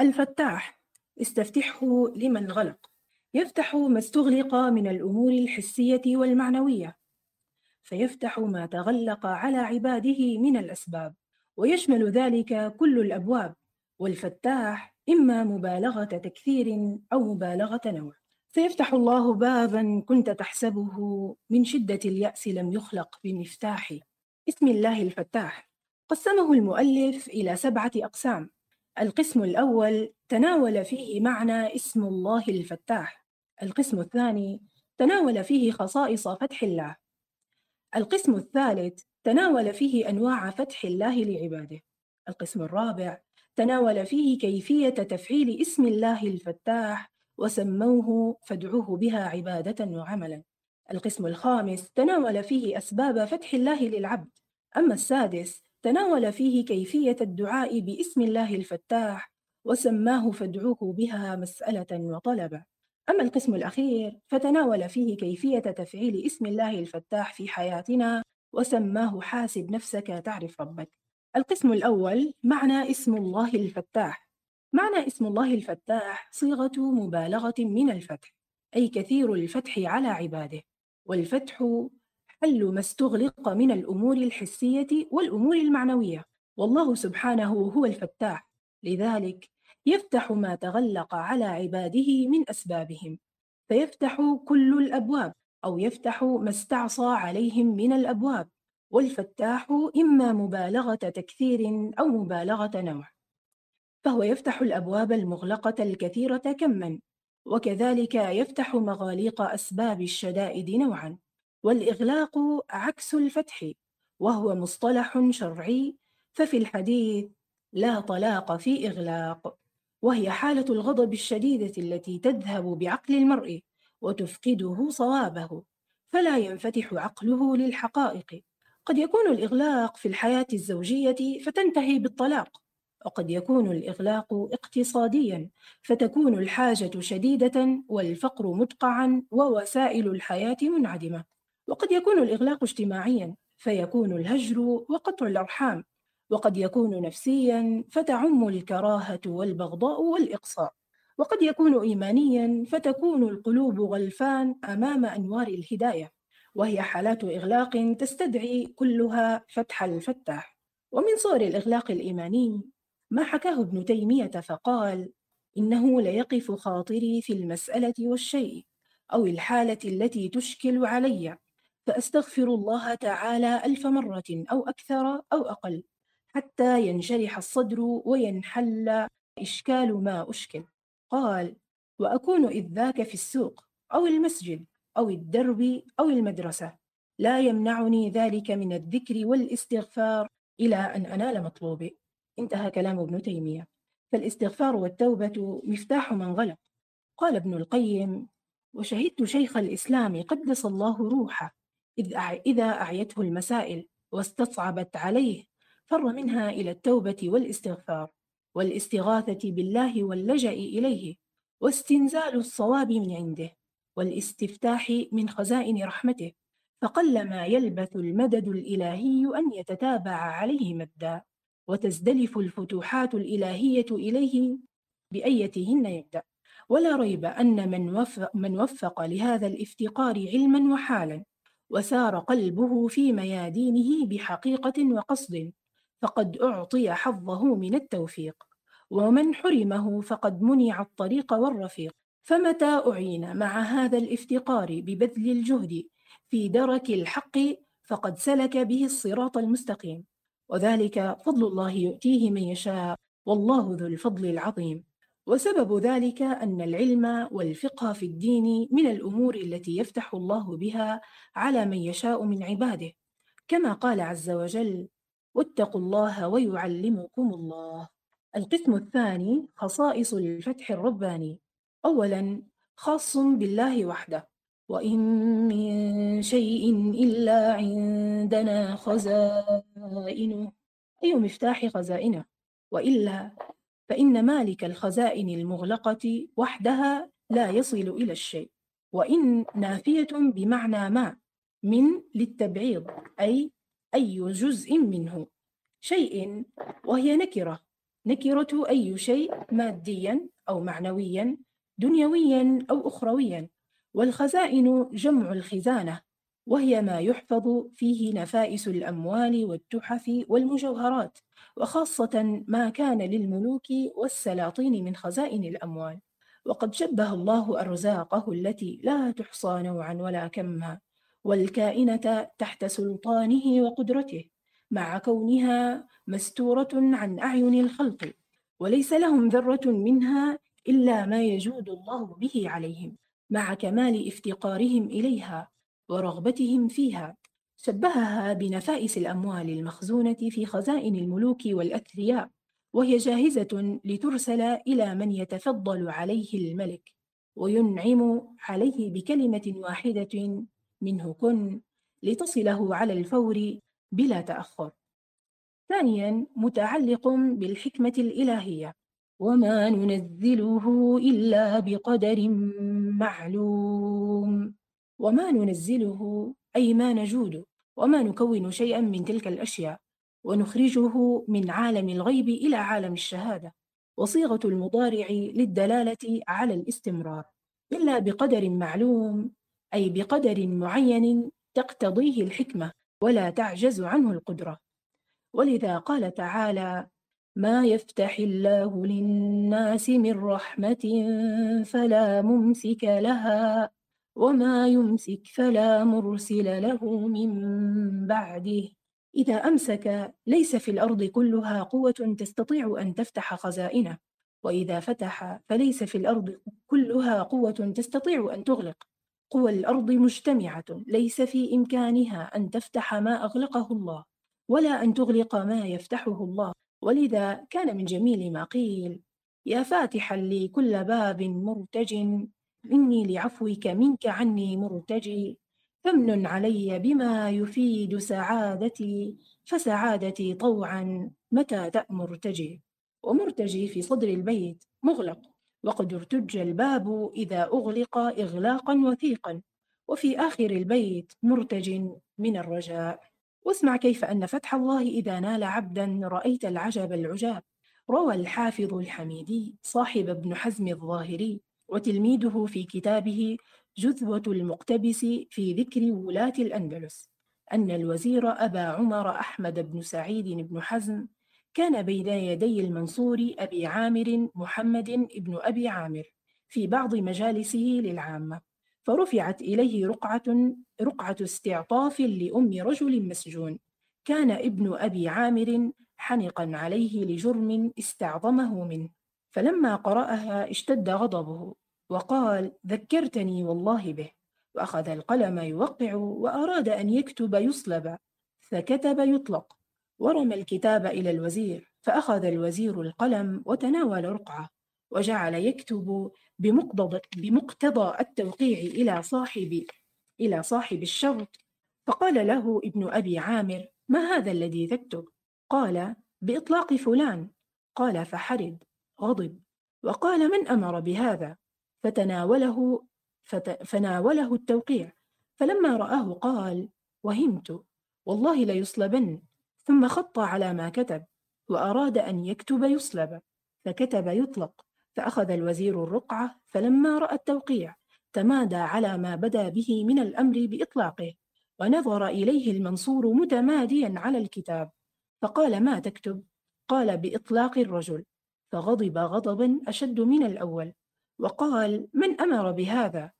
الفتاح استفتحه لمن غلق يفتح ما استغلق من الأمور الحسية والمعنوية. فيفتح ما تغلق على عباده من الأسباب ويشمل ذلك كل الأبواب. والفتاح إما مبالغة تكثير أو مبالغة نوع. سيفتح الله بابا كنت تحسبه من شدة اليأس لم يخلق بمفتاح اسم الله الفتاح. قسمه المؤلف إلى سبعة أقسام. القسم الأول تناول فيه معنى اسم الله الفتاح. القسم الثاني تناول فيه خصائص فتح الله. القسم الثالث تناول فيه أنواع فتح الله لعباده. القسم الرابع تناول فيه كيفية تفعيل اسم الله الفتاح وسموه فادعوه بها عبادة وعملا. القسم الخامس تناول فيه أسباب فتح الله للعبد. أما السادس تناول فيه كيفية الدعاء باسم الله الفتاح وسماه فادعوه بها مسألة وطلبا أما القسم الأخير فتناول فيه كيفية تفعيل اسم الله الفتاح في حياتنا وسماه حاسب نفسك تعرف ربك. القسم الأول معنى اسم الله الفتاح. معنى اسم الله الفتاح صيغة مبالغة من الفتح أي كثير الفتح على عباده. والفتح حل ما استغلق من الأمور الحسية والأمور المعنوية. والله سبحانه هو الفتاح. لذلك يفتح ما تغلق على عباده من أسبابهم. فيفتح كل الأبواب أو يفتح ما استعصى عليهم من الأبواب. والفتاح إما مبالغة تكثير أو مبالغة نوع. فهو يفتح الأبواب المغلقة الكثيرة كما. وكذلك يفتح مغاليق أسباب الشدائد نوعا. والإغلاق عكس الفتح وهو مصطلح شرعي ففي الحديث لا طلاق في إغلاق وهي حالة الغضب الشديدة التي تذهب بعقل المرء وتفقده صوابه فلا ينفتح عقله للحقائق. قد يكون الإغلاق في الحياة الزوجية فتنتهي بالطلاق وقد يكون الإغلاق اقتصاديا فتكون الحاجة شديدة والفقر مدقعا ووسائل الحياة منعدمة. وقد يكون الإغلاق اجتماعيا فيكون الهجر وقطع الأرحام. وقد يكون نفسيا فتعم الكراهة والبغضاء والإقصاء. وقد يكون إيمانيا فتكون القلوب غلفان أمام أنوار الهداية. وهي حالات إغلاق تستدعي كلها فتح الفتاح. ومن صور الإغلاق الإيماني ما حكاه ابن تيمية فقال إنه ليقف خاطري في المسألة والشيء أو الحالة التي تشكل علي. فأستغفر الله تعالى ألف مرة أو أكثر أو أقل حتى ينشرح الصدر وينحل إشكال ما أشكل. قال وأكون إذ ذاك في السوق أو المسجد أو الدرب أو المدرسة. لا يمنعني ذلك من الذكر والإستغفار إلى أن أنال مطلوبي. انتهى كلام ابن تيمية. فالإستغفار والتوبة مفتاح من غلق قال ابن القيم وشهدت شيخ الإسلام قدس الله روحه إذا أعيته المسائل واستصعبت عليه فر منها إلى التوبة والاستغفار والاستغاثة بالله واللجأ إليه واستنزال الصواب من عنده والاستفتاح من خزائن رحمته فقلما يلبث المدد الإلهي أن يتتابع عليه مدا وتزدلف الفتوحات الإلهية إليه بأيتهن يبدأ ولا ريب أن من وفق, من وفق لهذا الافتقار علما وحالا وسار قلبه في ميادينه بحقيقة وقصد فقد أعطي حظه من التوفيق ومن حرمه فقد منع الطريق والرفيق. فمتى أعين مع هذا الافتقار ببذل الجهد في درك الحق فقد سلك به الصراط المستقيم؟ وذلك فضل الله يؤتيه من يشاء والله ذو الفضل العظيم. وسبب ذلك أن العلم والفقه في الدين من الأمور التي يفتح الله بها على من يشاء من عباده. كما قال عز وجل واتقوا الله ويعلمكم الله. القسم الثاني خصائص الفتح الرباني. أولا خاص بالله وحده وإن من شيء إلا عندنا خزائنه أي مفتاح خزائنه وإلا فإن مالك الخزائن المغلقة وحدها لا يصل إلى الشيء وإن نافية بمعنى ما من للتبعيض أي أي جزء منه شيء وهي نكرة نكرة أي شيء ماديا أو معنويا دنيويا أو أخرويا والخزائن جمع الخزانة وهي ما يحفظ فيه نفائس الأموال والتحف والمجوهرات وخاصة ما كان للملوك والسلاطين من خزائن الأموال. وقد شبه الله أرزاقه التي لا تحصى نوعا ولا كما والكائنة تحت سلطانه وقدرته مع كونها مستورة عن أعين الخلق وليس لهم ذرة منها إلا ما يجود الله به عليهم مع كمال افتقارهم إليها. ورغبتهم فيها. شبهها بنفائس الأموال المخزونة في خزائن الملوك والأثرياء وهي جاهزة لترسل إلى من يتفضل عليه الملك وينعم عليه بكلمة واحدة منه كن لتصله على الفور بلا تأخر ثانيا متعلق بالحكمة الإلهية وما ننزله إلا بقدر معلوم وما ننزله أي ما نجود وما نكون شيئا من تلك الأشياء ونخرجه من عالم الغيب إلى عالم الشهادة وصيغة المضارع للدلالة على الاستمرار إلا بقدر معلوم أي بقدر معين تقتضيه الحكمة ولا تعجز عنه القدرة. ولذا قال تعالى ما يفتح الله للناس من رحمة فلا ممسك لها وما يمسك فلا مرسل له من بعده. إذا أمسك ليس في الأرض كلها قوة تستطيع أن تفتح خزائنه وإذا فتح فليس في الأرض كلها قوة تستطيع أن تغلق. قوى الأرض مجتمعة ليس في إمكانها أن تفتح ما أغلقه الله ولا أن تغلق ما يفتحه الله. ولذا كان من جميل ما قيل يا فاتحا لي كل باب مرتج. إني لعفوك منك عني مرتجي فمن علي بما يفيد سعادتي فسعادتي طوعا متى تأمر تجي؟ ومرتجي في صدر البيت مغلق وقد ارتج الباب إذا أغلق إغلاقا وثيقا وفي آخر البيت مرتج من الرجاء. واسمع كيف أن فتح الله إذا نال عبدا رأيت العجب العجاب. روى الحافظ الحميدي صاحب ابن حزم الظاهري. وتلميذه في كتابه جذوة المقتبس في ذكر ولاة الأندلس أن الوزير أبا عمر أحمد بن سعيد بن حزم كان بين يدي المنصور أبي عامر محمد بن أبي عامر في بعض مجالسه للعامة فرفعت إليه رقعة, رقعة استعطاف لأم رجل مسجون كان ابن أبي عامر حنقا عليه لجرم استعظمه منه فلما قرأها اشتد غضبه. وقال ذكرتني والله به. وأخذ القلم يوقع وأراد أن يكتب يصلب فكتب يطلق. ورمى الكتاب إلى الوزير فأخذ الوزير القلم وتناول رقعة وجعل يكتب بمقتضى, بمقتضى التوقيع إلى صاحب إلى صاحب الشرط. فقال له ابن أبي عامر ما هذا الذي تكتب؟ قال بإطلاق فلان. قال فحرد غضب. وقال من أمر بهذا؟ فتناوله فناوله التوقيع. فلما رآه قال وهمت والله ليصلبن. ثم خط على ما كتب وأراد أن يكتب يصلب. فكتب يطلق. فأخذ الوزير الرقعة فلما رأى التوقيع تمادى على ما بدا به من الأمر بإطلاقه ونظر إليه المنصور متماديا على الكتاب. فقال ما تكتب؟ قال بإطلاق الرجل. فغضب غضبا أشد من الأول. وقال من أمر بهذا؟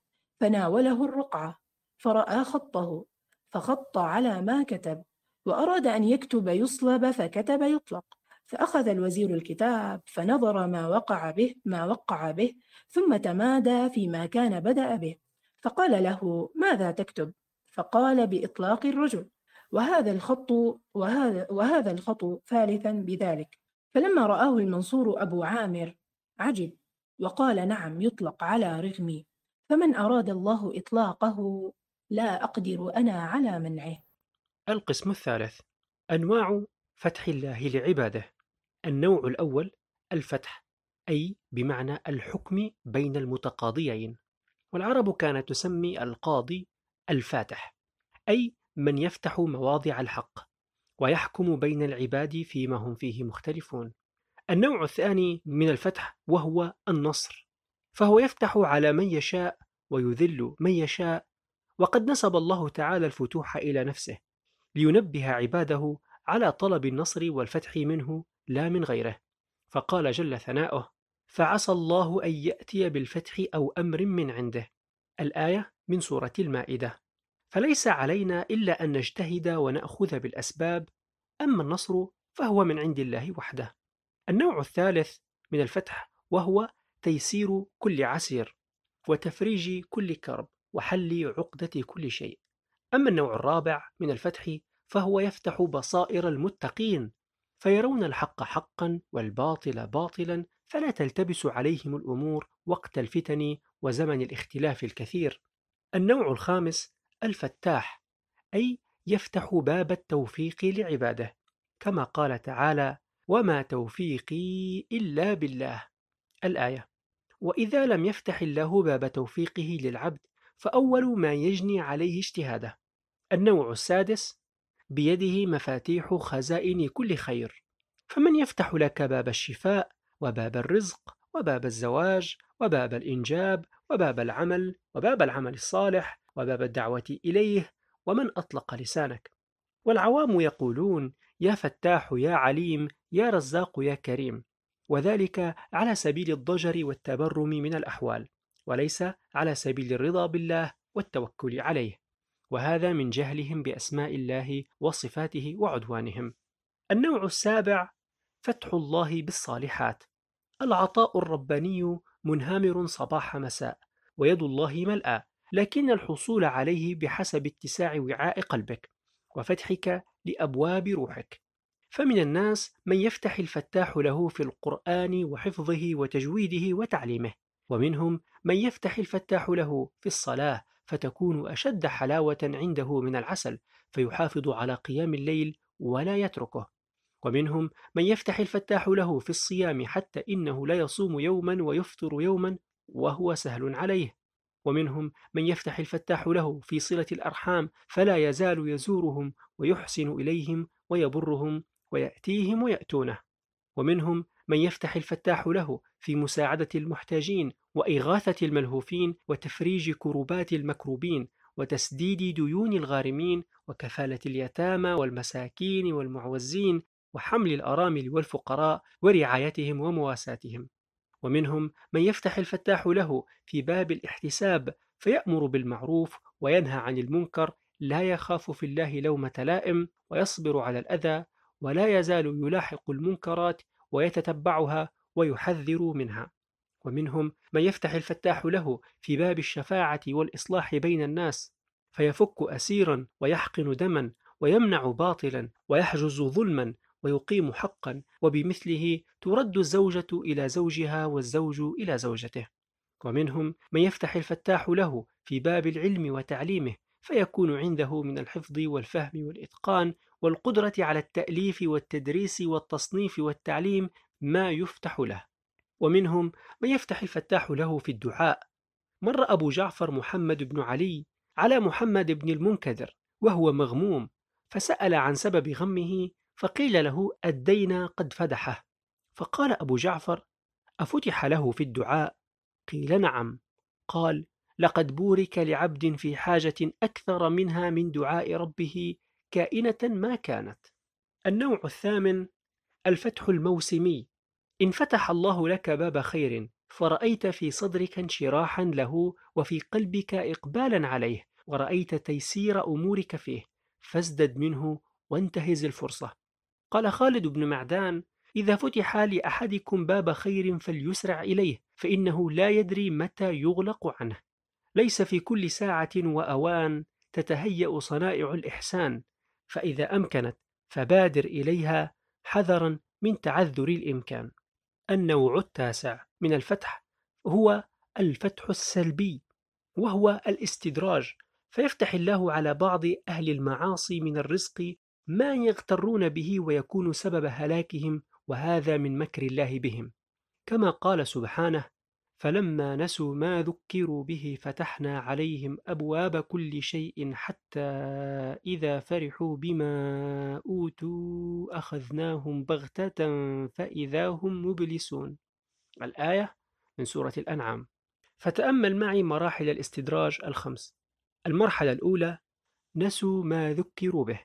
فناوله الرقعة فرأى خطه فخط على ما كتب وأراد أن يكتب يصلب فكتب يطلق. فأخذ الوزير الكتاب فنظر ما وقع به ما وقع به ثم تمادى فيما كان بدأ به. فقال له ماذا تكتب؟ فقال بإطلاق الرجل. وهذا الخط وهذا, وهذا الخط ثالثا بذلك. فلما رآه المنصور أبو عامر عجب. وقال نعم يطلق على رغمي فمن أراد الله إطلاقه لا أقدر أنا على منعه. القسم الثالث أنواع فتح الله لعباده. النوع الأول الفتح أي بمعنى الحكم بين المتقاضيين. والعرب كانت تسمي القاضي الفاتح أي من يفتح مواضع الحق ويحكم بين العباد فيما هم فيه مختلفون. النوع الثاني من الفتح وهو النصر فهو يفتح على من يشاء ويذل من يشاء وقد نسب الله تعالى الفتوح إلى نفسه لينبه عباده على طلب النصر والفتح منه لا من غيره. فقال جل ثناؤه فعسى الله أن يأتي بالفتح أو أمر من عنده. الآية من سورة المائدة. فليس علينا إلا أن نجتهد ونأخذ بالأسباب أما النصر فهو من عند الله وحده. النوع الثالث من الفتح وهو تيسير كل عسير وتفريج كل كرب وحل عقدة كل شيء. أما النوع الرابع من الفتح فهو يفتح بصائر المتقين فيرون الحق حقا والباطل باطلا فلا تلتبس عليهم الأمور وقت الفتن وزمن الاختلاف الكثير. النوع الخامس الفتاح أي يفتح باب التوفيق لعباده كما قال تعالى وما توفيقي إلا بالله. الآية وإذا لم يفتح الله باب توفيقه للعبد فأول ما يجني عليه اجتهاده. النوع السادس بيده مفاتيح خزائن كل خير. فمن يفتح لك باب الشفاء وباب الرزق وباب الزواج وباب الإنجاب وباب العمل وباب العمل الصالح وباب الدعوة إليه ومن أطلق لسانك. والعوام يقولون يا فتاح يا عليم يا رزاق يا كريم وذلك على سبيل الضجر والتبرم من الأحوال وليس على سبيل الرضا بالله والتوكل عليه. وهذا من جهلهم بأسماء الله وصفاته وعدوانهم. النوع السابع فتح الله بالصالحات. العطاء الرباني منهمر صباح مساء ويد الله ملأى لكن الحصول عليه بحسب اتساع وعاء قلبك وفتحك لأبواب روحك. فمن الناس من يفتح الفتاح له في القرآن وحفظه وتجويده وتعليمه ومنهم من يفتح الفتاح له في الصلاة فتكون أشد حلاوة عنده من العسل فيحافظ على قيام الليل ولا يتركه. ومنهم من يفتح الفتاح له في الصيام حتى إنه لا يصوم يوما ويفطر يوما وهو سهل عليه. ومنهم من يفتح الفتاح له في صلة الأرحام فلا يزال يزورهم ويحسن إليهم ويبرهم ويأتيهم ويأتونه ومنهم من يفتح الفتاح له في مساعدة المحتاجين وإغاثة الملهوفين وتفريج كروبات المكروبين وتسديد ديون الغارمين وكفالة اليتامى والمساكين والمعوزين وحمل الأرامل والفقراء ورعايتهم ومواساتهم. ومنهم من يفتح الفتاح له في باب الاحتساب فيأمر بالمعروف وينهى عن المنكر لا يخاف في الله لومة لائم ويصبر على الأذى ولا يزال يلاحق المنكرات ويتتبعها ويحذر منها. ومنهم من يفتح الفتاح له في باب الشفاعة والإصلاح بين الناس فيفك أسيرا ويحقن دما ويمنع باطلا ويحجز ظلما ويقيم حقا وبمثله ترد الزوجة إلى زوجها والزوج إلى زوجته. ومنهم من يفتح الفتاح له في باب العلم وتعليمه فيكون عنده من الحفظ والفهم والإتقان والقدرة على التأليف والتدريس والتصنيف والتعليم ما يفتح له ومنهم من يفتح الفتاح له في الدعاء. مر أبو جعفر محمد بن علي على محمد بن المنكدر وهو مغموم فسأل عن سبب غمه فقيل له الدين قد فدحه. فقال أبو جعفر أفتح له في الدعاء؟ قيل نعم. قال لقد بورك لعبد في حاجة أكثر منها من دعاء ربه كائنة ما كانت. النوع الثامن الفتح الموسمي. إن فتح الله لك باب خير فرأيت في صدرك انشراحا له وفي قلبك إقبالا عليه ورأيت تيسير أمورك فيه. فازدد منه وانتهز الفرصة. قال خالد بن معدان إذا فتح لأحدكم باب خير فليسرع إليه فإنه لا يدري متى يغلق عنه. ليس في كل ساعة وأوان تتهيأ صنائع الإحسان فإذا أمكنت فبادر إليها حذرا من تعذر الإمكان. النوع التاسع من الفتح هو الفتح السلبي وهو الاستدراج. فيفتح الله على بعض أهل المعاصي من الرزق ما يغترون به ويكون سبب هلاكهم وهذا من مكر الله بهم. كما قال سبحانه فلما نسوا ما ذكروا به فتحنا عليهم أبواب كل شيء حتى إذا فرحوا بما أوتوا أخذناهم بغتة فإذا هم مبلسون. الآية من سورة الأنعام. فتأمل معي مراحل الاستدراج الخمس. المرحلة الأولى نسوا ما ذكروا به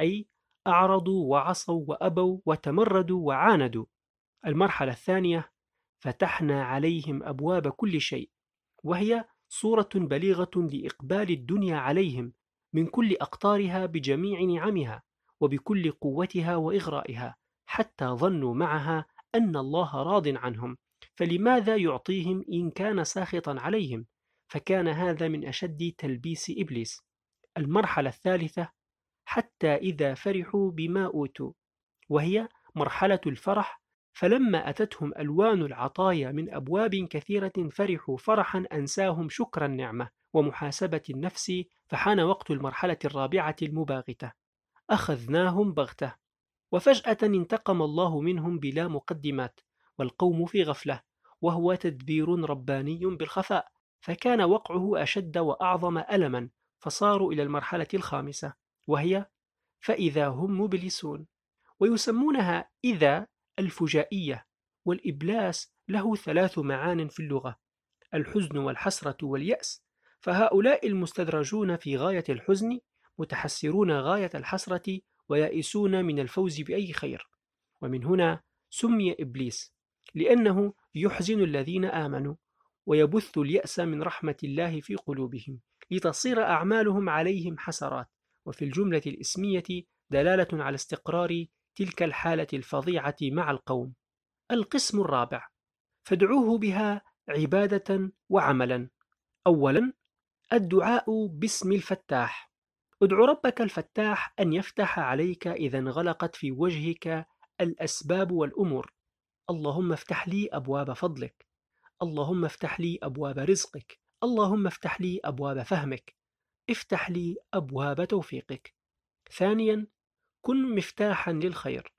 أي أعرضوا وعصوا وأبوا وتمردوا وعاندوا. المرحلة الثانية فتحنا عليهم أبواب كل شيء وهي صورة بليغة لإقبال الدنيا عليهم من أقطارها أقطارها بجميع نعمها وبكل قوتها وإغرائها حتى ظنوا معها أن الله راض عنهم. فلماذا يعطيهم إن كان ساخطا عليهم؟ فكان هذا من أشد تلبيس إبليس. المرحلة الثالثة حتى إذا فرحوا بما أوتوا وهي مرحلة الفرح فلما أتتهم ألوان العطايا من أبواب كثيرة فرحوا فرحا أنساهم شكر النعمة ومحاسبة النفس فحان وقت المرحلة الرابعة المباغتة. أخذناهم بغتة. وفجأة انتقم الله منهم بلا مقدمات والقوم في غفلة وهو تدبير رباني بالخفاء. فكان وقعه أشد وأعظم ألما فصاروا إلى المرحلة الخامسة وهي فإذا هم مبلسون. ويسمونها إذا الفجائية والإبلاس له ثلاث معان في اللغة الحزن والحسرة واليأس. فهؤلاء المستدرجون في غاية الحزن متحسرون غاية الحسرة ويائسون من الفوز بأي خير. ومن هنا سمي إبليس لأنه يحزن الذين آمنوا ويبث اليأس من رحمة الله في قلوبهم لتصير أعمالهم عليهم حسرات. وفي الجملة الإسمية دلالة على استقرار تلك الحالة الفظيعة مع القوم. القسم الرابع فادعوه بها عبادة وعملا. أولا الدعاء باسم الفتاح. ادع ربك الفتاح أن يفتح عليك إذا انغلقت في وجهك الأسباب والأمور. اللهم افتح لي أبواب فضلك. اللهم افتح لي أبواب رزقك. اللهم افتح لي أبواب فهمك. افتح لي أبواب توفيقك. ثانيا كن مفتاحا للخير.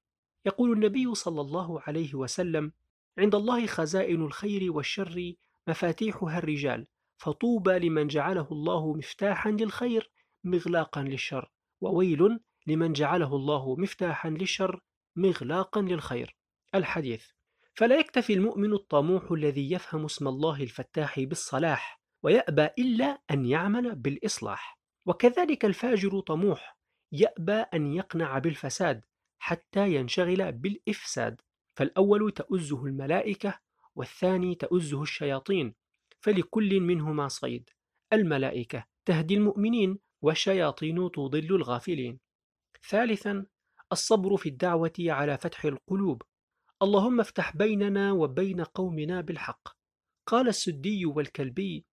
يقول النبي صلى الله عليه وسلم عند الله خزائن الخير والشر مفاتيحها الرجال فطوبى لمن جعله الله مفتاحا للخير مغلاقا للشر وويل لمن جعله الله مفتاحا للشر مغلاقا للخير. الحديث فلا يكتفي المؤمن الطموح الذي يفهم اسم الله الفتاح بالصلاح ويأبى إلا أن يعمل بالإصلاح وكذلك الفاجر طموح يأبى أن يقنع بالفساد حتى ينشغل بالإفساد. فالأول تؤزه الملائكة والثاني تؤزه الشياطين فلكل منهما صيد. الملائكة تهدي المؤمنين والشياطين تضل الغافلين. ثالثا الصبر في الدعوة على فتح القلوب. اللهم افتح بيننا وبين قومنا بالحق. قال السدي والكلبي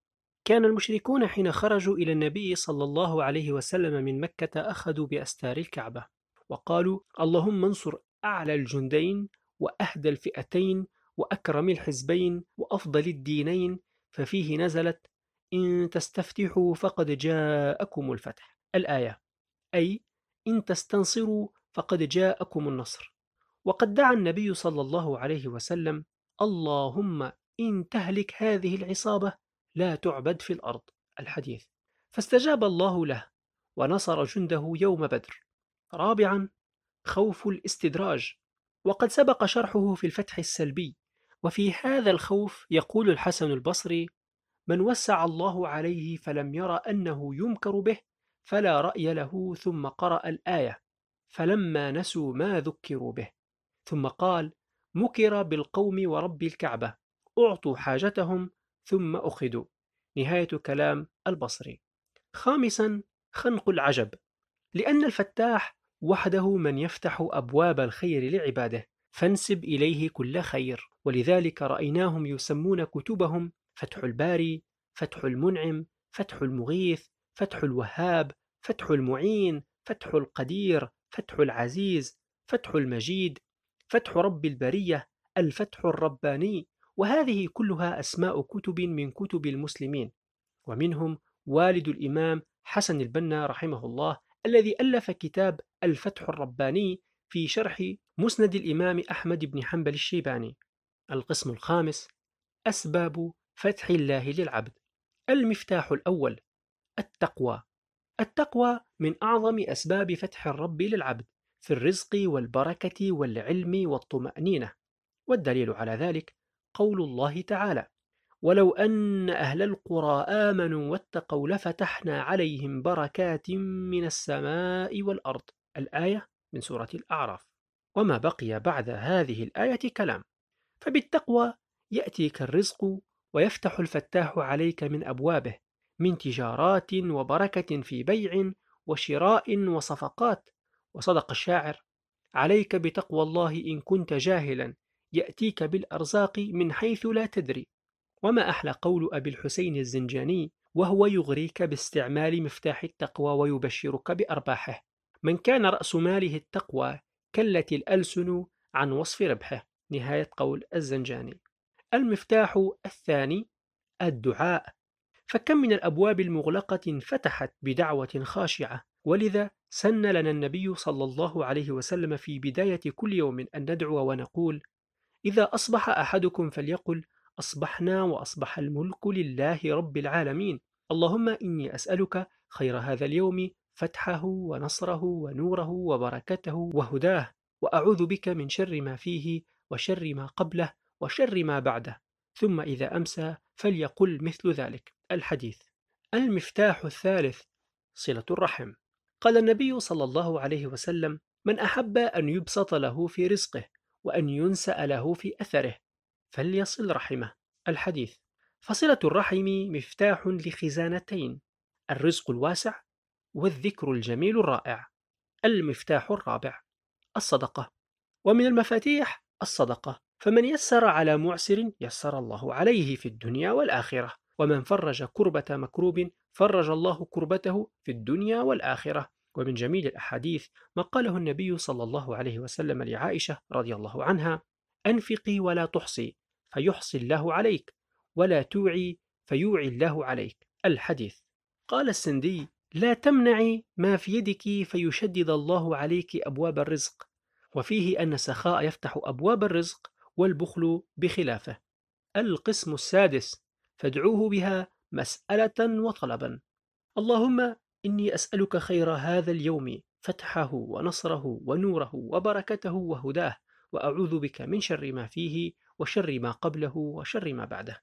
كان المشركون حين خرجوا إلى النبي صلى الله عليه وسلم من مكة أخذوا بأستار الكعبة وقالوا اللهم انصر أعلى الجندين وأهدى الفئتين وأكرم الحزبين وأفضل الدينين ففيه نزلت إن تستفتحوا فقد جاءكم الفتح الآية أي إن تستنصروا فقد جاءكم النصر وقد دعا النبي صلى الله عليه وسلم اللهم إن تهلك هذه العصابة لا تعبد في الأرض الحديث. فاستجاب الله له ونصر جنده يوم بدر. رابعا خوف الاستدراج. وقد سبق شرحه في الفتح السلبي. وفي هذا الخوف يقول الحسن البصري من وسع الله عليه فلم يرى أنه يمكر به فلا رأي له ثم قرأ الآية. فلما نسوا ما ذكروا به. ثم قال مكر بالقوم ورب الكعبة. أعطوا حاجتهم ثم أخذوا نهاية كلام البصري. خامسا خنق العجب لأن الفتاح وحده من يفتح أبواب الخير لعباده فانسب إليه كل خير. ولذلك رأيناهم يسمون كتبهم فتح الباري فتح المنعم فتح المغيث فتح الوهاب فتح المعين فتح القدير فتح العزيز فتح المجيد فتح رب البرية الفتح الرباني. وهذه كلها أسماء كتب من كتب المسلمين ومنهم والد الإمام حسن البنا رحمه الله الذي ألف كتاب الفتح الرباني في شرح مسند الإمام أحمد بن حنبل الشيباني. القسم الخامس أسباب فتح الله للعبد. المفتاح الأول التقوى. التقوى من أعظم أسباب فتح الرب للعبد في الرزق والبركة والعلم والطمأنينة والدليل على ذلك قول الله تعالى ولو أن أهل القرى آمنوا واتقوا لفتحنا عليهم بركات من السماء والأرض. الآية من سورة الأعراف. وما بقي بعد هذه الآية كلام. فبالتقوى يأتيك الرزق ويفتح الفتاح عليك من أبوابه من تجارات وبركة في بيع وشراء وصفقات. وصدق الشاعر عليك بتقوى الله إن كنت جاهلا يأتيك بالأرزاق من حيث لا تدري. وما أحلى قول أبي الحسين الزنجاني وهو يغريك باستعمال مفتاح التقوى ويبشرك بأرباحه. من كان رأس ماله التقوى كلت الألسن عن وصف ربحه. نهاية قول الزنجاني. المفتاح الثاني الدعاء. فكم من الأبواب المغلقة فتحت بدعوة خاشعة. ولذا سن لنا النبي صلى الله عليه وسلم في بداية كل يوم أن ندعو ونقول إذا أصبح أحدكم فليقل أصبحنا وأصبح الملك لله رب العالمين. اللهم إني أسألك خير هذا اليوم فتحه ونصره ونوره وبركته وهداه وأعوذ بك من شر ما فيه وشر ما قبله وشر ما بعده. ثم إذا أمسى فليقل مثل ذلك. الحديث المفتاح الثالث صلة الرحم. قال النبي صلى الله عليه وسلم من أحب أن يبسط له في رزقه وأن ينسأ له في أثره فليصل رحمه. الحديث فصلة الرحم مفتاح لخزانتين الرزق الواسع والذكر الجميل الرائع. المفتاح الرابع الصدقة. ومن المفاتيح الصدقة. فمن يسر على معسر يسر الله عليه في الدنيا والآخرة. ومن فرج كربة مكروب فرج الله كربته في الدنيا والآخرة. ومن جميل الأحاديث ما قاله النبي صلى الله عليه وسلم لعائشة رضي الله عنها أنفقي ولا تحصي فيحصي الله عليك ولا توعي فيوعي الله عليك. الحديث. قال السندي لا تمنعي ما في يدك فيشدد الله عليك أبواب الرزق وفيه أن السخاء يفتح أبواب الرزق والبخل بخلافه. القسم السادس فادعوه بها مسألة وطلبا. اللهم إني أسألك خير هذا اليوم فتحه ونصره ونوره وبركته وهداه وأعوذ بك من شر ما فيه وشر ما قبله وشر ما بعده.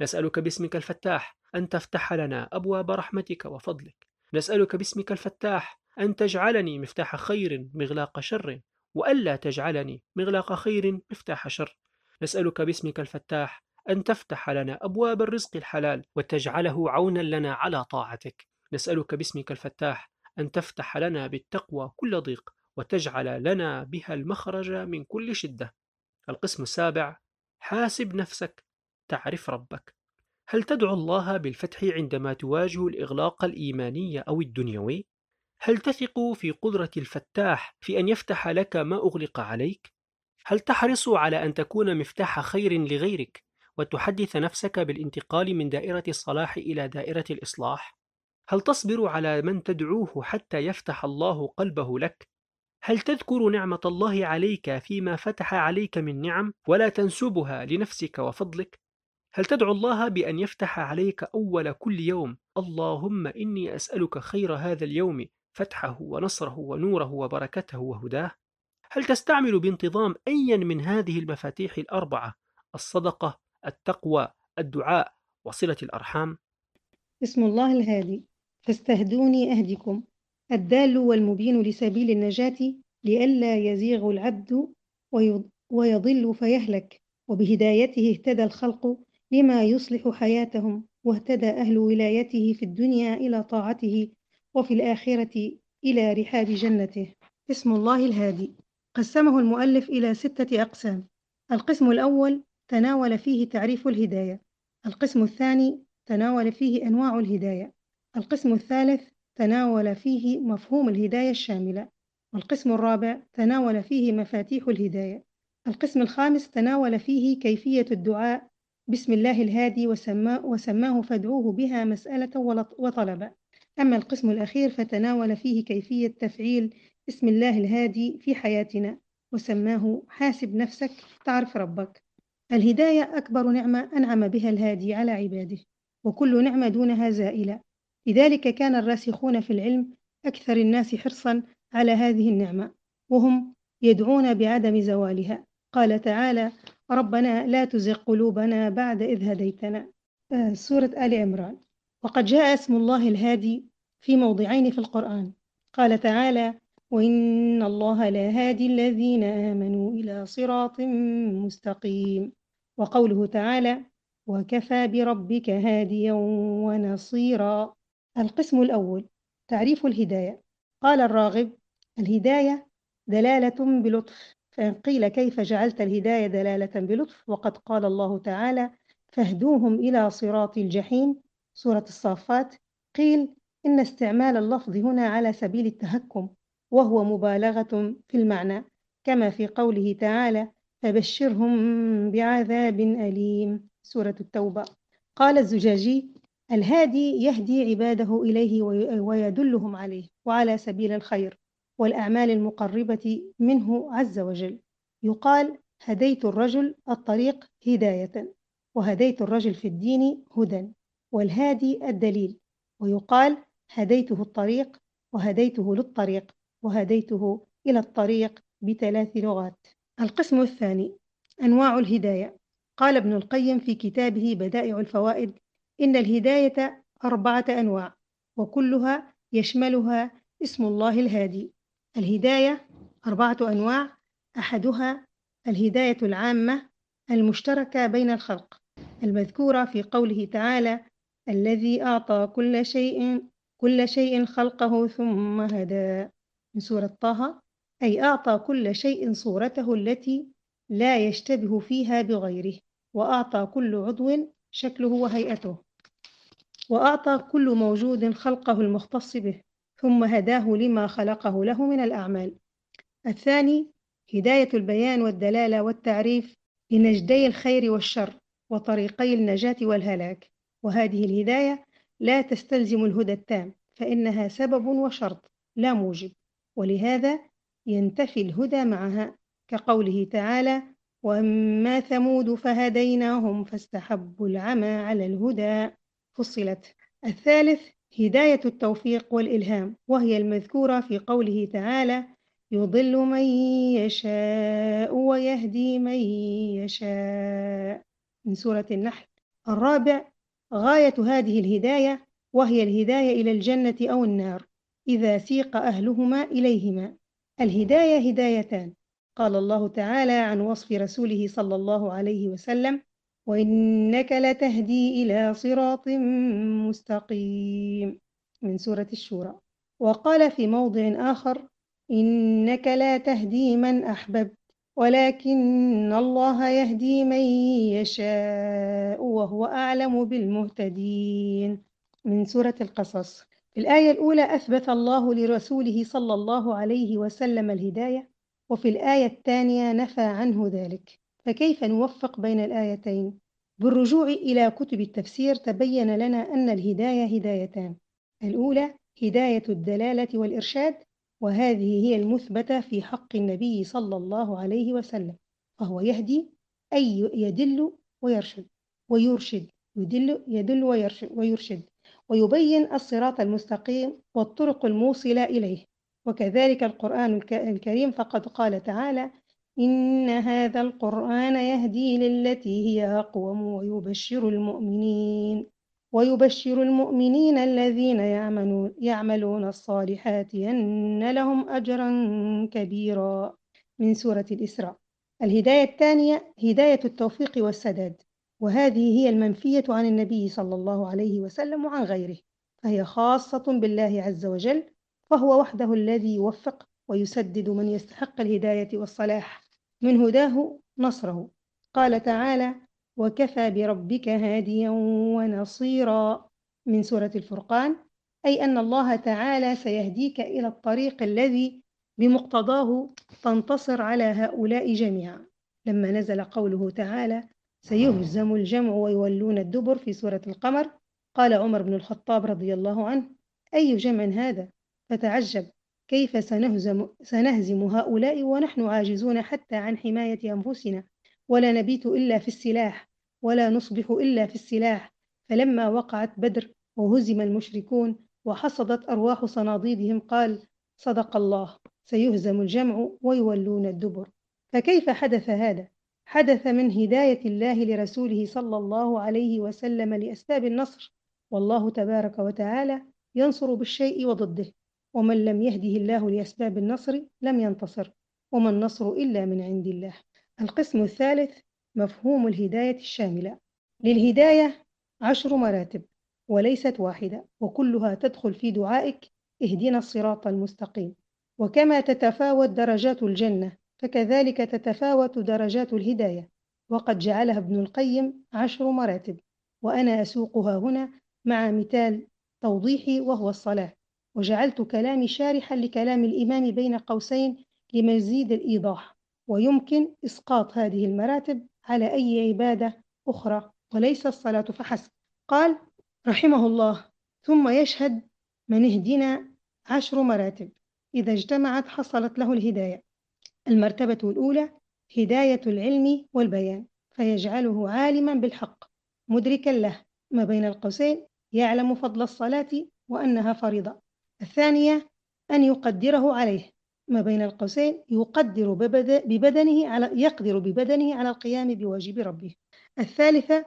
نسألك باسمك الفتاح أن تفتح لنا أبواب رحمتك وفضلك. نسألك باسمك الفتاح أن تجعلني مفتاح خير مغلاق شر وألا تجعلني مغلاق خير مفتاح شر. نسألك باسمك الفتاح أن تفتح لنا أبواب الرزق الحلال وتجعله عونا لنا على طاعتك. نسألك باسمك الفتاح أن تفتح لنا بالتقوى كل ضيق وتجعل لنا بها المخرج من كل شدة القسم السابع حاسب نفسك تعرف ربك هل تدعو الله بالفتح عندما تواجه الإغلاق الإيماني أو الدنيوي؟ هل تثق في قدرة الفتاح في أن يفتح لك ما أغلق عليك؟ هل تحرص على أن تكون مفتاح خير لغيرك وتحدث نفسك بالانتقال من دائرة الصلاح إلى دائرة الإصلاح؟ هل تصبر على من تدعوه حتى يفتح الله قلبه لك؟ هل تذكر نعمة الله عليك فيما فتح عليك من نعم ولا تنسبها لنفسك وفضلك؟ هل تدعو الله بأن يفتح عليك أول كل يوم اللهم إني أسألك خير هذا اليوم فتحه ونصره ونوره وبركته وهداه؟ هل تستعمل بانتظام أيا من هذه المفاتيح الأربعة الصدقة، التقوى، الدعاء، وصلة الأرحام؟ اسم الله الهادي فاستهدوني أهدكم. الدال والمبين لسبيل النجاة لئلا يزيغ العبد ويضل فيهلك. وبهدايته اهتدى الخلق لما يصلح حياتهم واهتدى أهل ولايته في الدنيا إلى طاعته وفي الآخرة إلى رحاب جنته. اسم الله الهادي. قسمه المؤلف إلى ستة أقسام. القسم الأول تناول فيه تعريف الهداية. القسم الثاني تناول فيه أنواع الهداية. القسم الثالث تناول فيه مفهوم الهداية الشاملة والقسم الرابع تناول فيه مفاتيح الهداية. القسم الخامس تناول فيه كيفية الدعاء بسم الله الهادي وسماه, وسماه فادعوه بها مسألة وطلبا أما القسم الأخير فتناول فيه كيفية تفعيل اسم الله الهادي في حياتنا وسماه حاسب نفسك تعرف ربك. الهداية أكبر نعمة أنعم بها الهادي على عباده وكل نعمة دونها زائلة. لذلك كان الراسخون في العلم أكثر الناس حرصا على هذه النعمة وهم يدعون بعدم زوالها. قال تعالى ربنا لا تزغ قلوبنا بعد إذ هديتنا. آه، سورة آل عمران. وقد جاء اسم الله الهادي في موضعين في القرآن. قال تعالى وإن الله لهادي الذين آمنوا إلى صراط مستقيم. وقوله تعالى وكفى بربك هاديا ونصيرا. القسم الأول تعريف الهداية. قال الراغب الهداية دلالة بلطف. فإن قيل كيف جعلت الهداية دلالة بلطف وقد قال الله تعالى فاهدوهم إلى صراط الجحيم سورة الصافات. قيل إن استعمال اللفظ هنا على سبيل التهكم وهو مبالغة في المعنى. كما في قوله تعالى فبشرهم بعذاب أليم سورة التوبة. قال الزجاجي الهادي يهدي عباده إليه ويدلهم عليه وعلى سبيل الخير والأعمال المقربة منه عز وجل. يقال هديت الرجل الطريق هداية وهديت الرجل في الدين هدى والهادي الدليل. ويقال هديته الطريق وهديته للطريق وهديته إلى الطريق بثلاث لغات. القسم الثاني أنواع الهداية. قال ابن القيم في كتابه بدائع الفوائد إن الهداية أربعة أنواع وكلها يشملها اسم الله الهادي. الهداية أربعة أنواع أحدها الهداية العامة المشتركة بين الخلق المذكورة في قوله تعالى الذي أعطى كل شيء كل شيء خلقه ثم هدى من سورة طه أي أعطى كل شيء صورته التي لا يشتبه فيها بغيره وأعطى كل عضو شكله وهيئته وأعطى كل موجود خلقه المختص به ثم هداه لما خلقه له من الأعمال. الثاني هداية البيان والدلالة والتعريف لنجدي الخير والشر وطريقي النجاة والهلاك. وهذه الهداية لا تستلزم الهدى التام فإنها سبب وشرط لا موجب. ولهذا ينتفي الهدى معها كقوله تعالى وأما ثمود فهديناهم فاستحبوا العمى على الهدى فصلت. الثالث هداية التوفيق والإلهام وهي المذكورة في قوله تعالى يضل من يشاء ويهدي من يشاء. من سورة النحل. الرابع غاية هذه الهداية وهي الهداية إلى الجنة أو النار إذا سيق أهلهما إليهما. الهداية هدايتان. قال الله تعالى عن وصف رسوله صلى الله عليه وسلم وإنك لتهدي إلى صراط مستقيم من سورة الشورى. وقال في موضع آخر إنك لا تهدي من أحببت ولكن الله يهدي من يشاء وهو أعلم بالمهتدين. من سورة القصص. في الآية الأولى أثبت الله لرسوله صلى الله عليه وسلم الهداية وفي الآية الثانية نفى عنه ذلك. فكيف نوفق بين الآيتين؟ بالرجوع إلى كتب التفسير تبين لنا أن الهداية هدايتان الأولى هداية الدلالة والإرشاد وهذه هي المثبتة في حق النبي صلى الله عليه وسلم فهو يهدي أي يدل ويرشد ويرشد يدل يدل ويرشد, ويرشد ويبين الصراط المستقيم والطرق الموصلة إليه وكذلك القرآن الكريم فقد قال تعالى إن هذا القرآن يهدي للتي هي أقوم ويبشر المؤمنين ويبشر المؤمنين الذين يعملون, يعملون الصالحات أن لهم أجرا كبيرا. من سورة الإسراء. الهداية الثانية هداية التوفيق والسداد. وهذه هي المنفية عن النبي صلى الله عليه وسلم وعن غيره. فهي خاصة بالله عز وجل فهو وحده الذي يوفق ويسدد من يستحق الهداية والصلاح. من هداه نصره. قال تعالى وكفى بربك هاديا ونصيرا. من سورة الفرقان أي أن الله تعالى سيهديك إلى الطريق الذي بمقتضاه تنتصر على هؤلاء جميعا. لما نزل قوله تعالى سيهزم الجمع ويولون الدبر. في سورة القمر قال عمر بن الخطاب رضي الله عنه أي جمع هذا؟ فتعجب كيف سنهزم, سنهزم هؤلاء ونحن عاجزون حتى عن حماية أنفسنا؟ ولا نبيت إلا في السلاح ولا نصبح إلا في السلاح. فلما وقعت بدر وهزم المشركون وحصدت أرواح صناديدهم قال صدق الله سيهزم الجمع ويولون الدبر. فكيف حدث هذا؟ حدث من هداية الله لرسوله صلى الله عليه وسلم لأسباب النصر. والله تبارك وتعالى ينصر بالشيء وضده. ومن لم يهده الله لأسباب النصر لم ينتصر وما النصر إلا من عند الله. القسم الثالث مفهوم الهداية الشاملة. للهداية عشر مراتب وليست واحدة وكلها تدخل في دعائك اهدنا الصراط المستقيم. وكما تتفاوت درجات الجنة فكذلك تتفاوت درجات الهداية. وقد جعلها ابن القيم عشر مراتب وأنا أسوقها هنا مع مثال توضيحي وهو الصلاة. وجعلت كلامي شارحا لكلام الإمام بين قوسين لمزيد الإيضاح ويمكن إسقاط هذه المراتب على أي عبادة أخرى وليس الصلاة فحسب. قال رحمه الله ثم يشهد من اهدنا عشر مراتب إذا اجتمعت حصلت له الهداية. المرتبة الأولى هداية العلم والبيان فيجعله عالما بالحق مدركا له ما بين القوسين يعلم فضل الصلاة وأنها فريضة. الثانية أن يقدره عليه. ما بين القوسين يقدر ببدنه على يقدر ببدنه على القيام بواجب ربه. الثالثة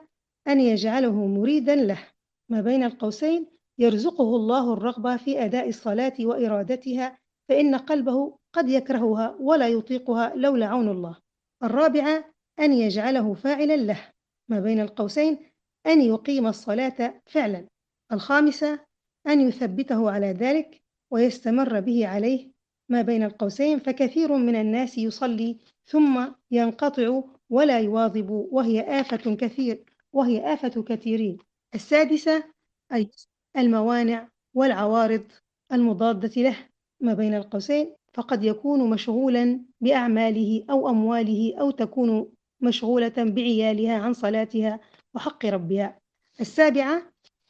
أن يجعله مريدا له. ما بين القوسين يرزقه الله الرغبة في أداء الصلاة وإرادتها فإن قلبه قد يكرهها ولا يطيقها لولا عون الله. الرابعة أن يجعله فاعلا له. ما بين القوسين أن يقيم الصلاة فعلا. الخامسة أن يثبته على ذلك ويستمر به عليه ما بين القوسين فكثير من الناس يصلي ثم ينقطع ولا يواظب وهي آفة كثير وهي آفة كثيرين. السادسة أي الموانع والعوارض المضادة له ما بين القوسين فقد يكون مشغولا بأعماله أو أمواله أو تكون مشغولة بعيالها عن صلاتها وحق ربها. السابعة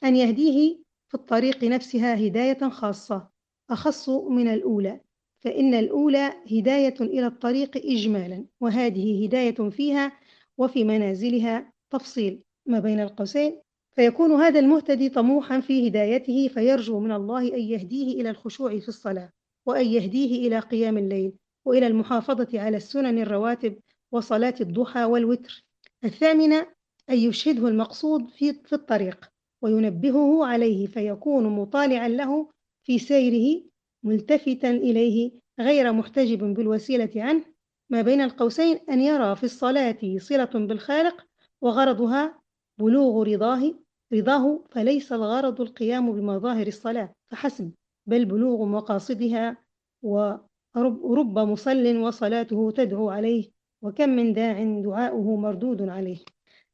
أن يهديه في الطريق نفسها هداية خاصة أخص من الأولى فإن الأولى هداية إلى الطريق إجمالا وهذه هداية فيها وفي منازلها تفصيل ما بين القوسين. فيكون هذا المهتدي طموحا في هدايته فيرجو من الله أن يهديه إلى الخشوع في الصلاة وأن يهديه إلى قيام الليل وإلى المحافظة على السنن الرواتب وصلاة الضحى والوتر. الثامنة أن يشهده المقصود في, في الطريق. وينبهه عليه فيكون مطالعا له في سيره ملتفتا إليه غير محتجب بالوسيلة عنه. ما بين القوسين أن يرى في الصلاة صلة بالخالق وغرضها بلوغ رضاه رضاه فليس الغرض القيام بمظاهر الصلاة فحسب بل بلوغ مقاصدها ورب مصل وصلاته تدعو عليه وكم من داع دعاؤه مردود عليه.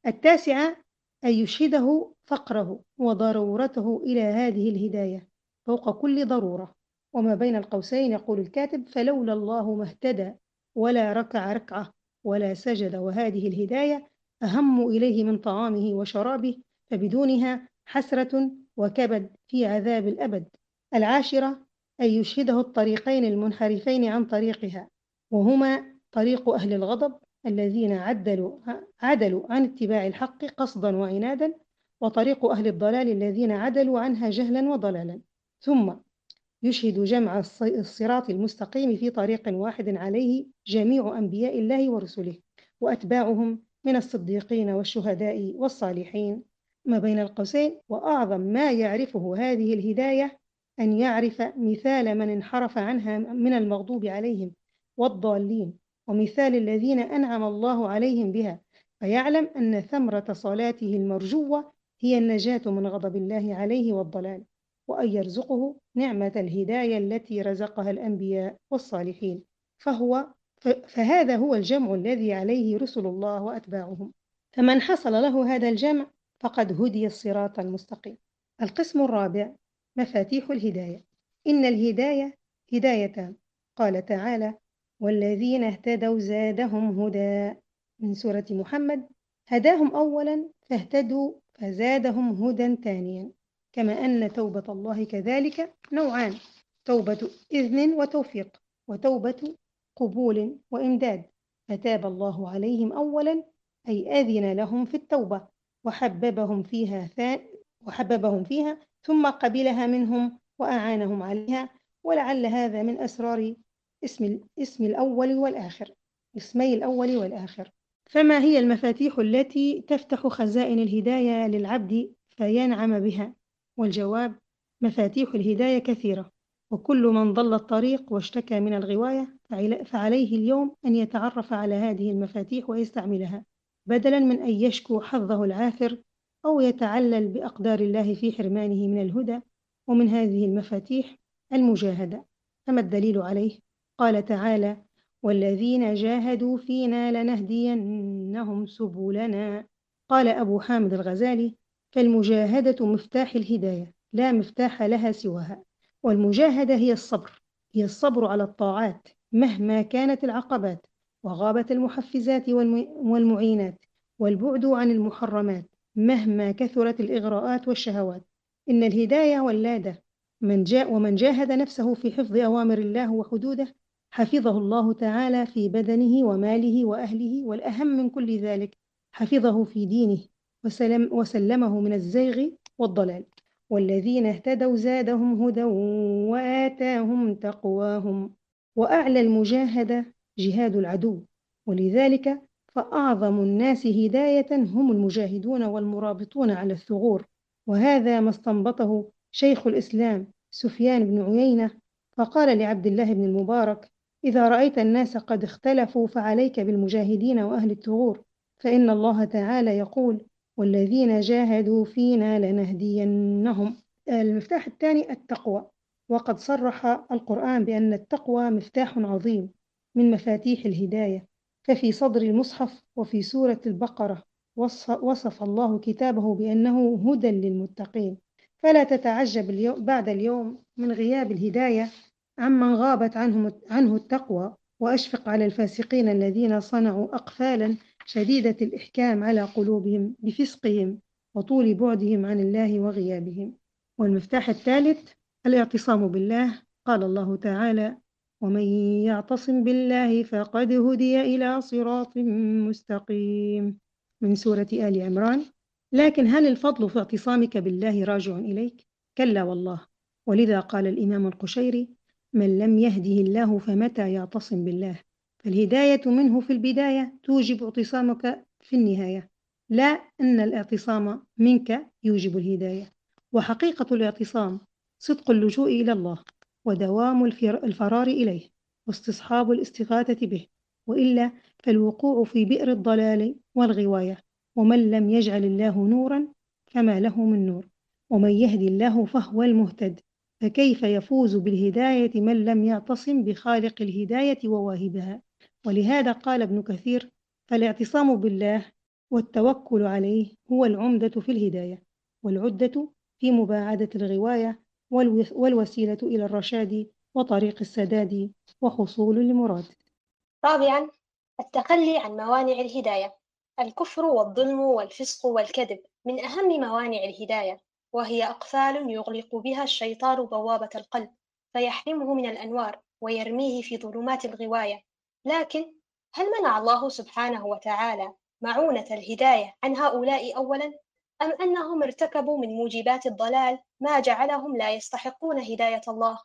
التاسعة أن يشهده فقره وضرورته إلى هذه الهداية فوق كل ضرورة. وما بين القوسين يقول الكاتب فلولا الله ما اهتدى ولا ركع ركعة ولا سجد. وهذه الهداية أهم إليه من طعامه وشرابه فبدونها حسرة وكبد في عذاب الأبد. العاشرة أن يشهده الطريقين المنحرفين عن طريقها وهما طريق أهل الغضب الذين عدلوا عدلوا عن اتباع الحق قصدا وعنادا وطريق أهل الضلال الذين عدلوا عنها جهلا وضلالا. ثم يشهد جمع الصراط المستقيم في طريق واحد عليه جميع أنبياء الله ورسله وأتباعهم من الصديقين والشهداء والصالحين. ما بين القوسين وأعظم ما يعرفه هذه الهداية أن يعرف مثال من انحرف عنها من المغضوب عليهم والضالين ومثال الذين أنعم الله عليهم بها فيعلم أن ثمرة صلاته المرجوة هي النجاة من غضب الله عليه والضلال وأن يرزقه نعمة الهداية التي رزقها الأنبياء والصالحين. فهو فهذا هو الجمع الذي عليه رسل الله وأتباعهم. فمن حصل له هذا الجمع فقد هدي الصراط المستقيم. القسم الرابع مفاتيح الهداية. إن الهداية هدايتان قال تعالى والذين اهتدوا زادهم هدى. من سورة محمد هداهم أولا فاهتدوا فزادهم هدى ثانيا كما أن توبة الله كذلك نوعان توبة إذن وتوفيق وتوبة قبول وإمداد. فتاب الله عليهم أولا أي أذن لهم في التوبة وحببهم فيها وحببهم فيها ثم قبلها منهم وأعانهم عليها. ولعل هذا من أسرار اسم اسم الأول والآخر اسمي الأول والآخر. فما هي المفاتيح التي تفتح خزائن الهداية للعبد فينعم بها والجواب مفاتيح الهداية كثيرة وكل من ضل الطريق واشتكى من الغواية فعليه اليوم أن يتعرف على هذه المفاتيح ويستعملها بدلا من أن يشكو حظه العاثر أو يتعلل بأقدار الله في حرمانه من الهدى ومن هذه المفاتيح المجاهدة فما الدليل عليه؟ قال تعالى والذين جاهدوا فينا لنهدينهم سبلنا. قال أبو حامد الغزالي فالمجاهدة مفتاح الهداية لا مفتاح لها سواها. والمجاهدة هي الصبر هي الصبر على الطاعات مهما كانت العقبات وغابت المحفزات والمعينات والبعد عن المحرمات مهما كثرت الإغراءات والشهوات. إن الهداية ولادة من جاء ومن جاهد نفسه في حفظ أوامر الله وحدوده حفظه الله تعالى في بدنه وماله وأهله والأهم من كل ذلك حفظه في دينه وسلم وسلمه من الزيغ والضلال. والذين اهتدوا زادهم هدى وآتاهم تقواهم وأعلى المجاهدة جهاد العدو. ولذلك فأعظم الناس هداية هم المجاهدون والمرابطون على الثغور. وهذا ما استنبطه شيخ الإسلام سفيان بن عيينة فقال لعبد الله بن المبارك إذا رأيت الناس قد اختلفوا فعليك بالمجاهدين وأهل الثغور فإن الله تعالى يقول والذين جاهدوا فينا لنهدينهم. المفتاح الثاني التقوى. وقد صرح القرآن بأن التقوى مفتاح عظيم من مفاتيح الهداية ففي صدر المصحف وفي سورة البقرة وصف الله كتابه بأنه هدى للمتقين. فلا تتعجب بعد اليوم من غياب الهداية عمن غابت عنه, عنه التقوى وأشفق على الفاسقين الذين صنعوا أقفالا شديدة الإحكام على قلوبهم بفسقهم وطول بعدهم عن الله وغيابهم. والمفتاح الثالث الاعتصام بالله. قال الله تعالى ومن يعتصم بالله فقد هدي إلى صراط مستقيم. من سورة آل عمران لكن هل الفضل في اعتصامك بالله راجع إليك؟ كلا والله. ولذا قال الإمام القشيري من لم يهده الله فمتى يعتصم بالله؟ فالهداية منه في البداية توجب اعتصامك في النهاية لا أن الاعتصام منك يوجب الهداية. وحقيقة الاعتصام صدق اللجوء إلى الله ودوام الفرار إليه واستصحاب الاستغاثة به وإلا فالوقوع في بئر الضلال والغواية ومن لم يجعل الله نورا فما له من نور ومن يهدي الله فهو المهتد. فكيف يفوز بالهداية من لم يعتصم بخالق الهداية وواهبها؟ ولهذا قال ابن كثير فالاعتصام بالله والتوكل عليه هو العمدة في الهداية والعدة في مباعدة الغواية والوسيلة إلى الرشاد وطريق السداد وحصول المراد. رابعا التخلي عن موانع الهداية الكفر والظلم والفسق والكذب من أهم موانع الهداية. وهي أقفال يغلق بها الشيطان بوابة القلب فيحرمه من الأنوار ويرميه في ظلمات الغواية. لكن هل منع الله سبحانه وتعالى معونة الهداية عن هؤلاء أولا؟ أم أنهم ارتكبوا من موجبات الضلال ما جعلهم لا يستحقون هداية الله؟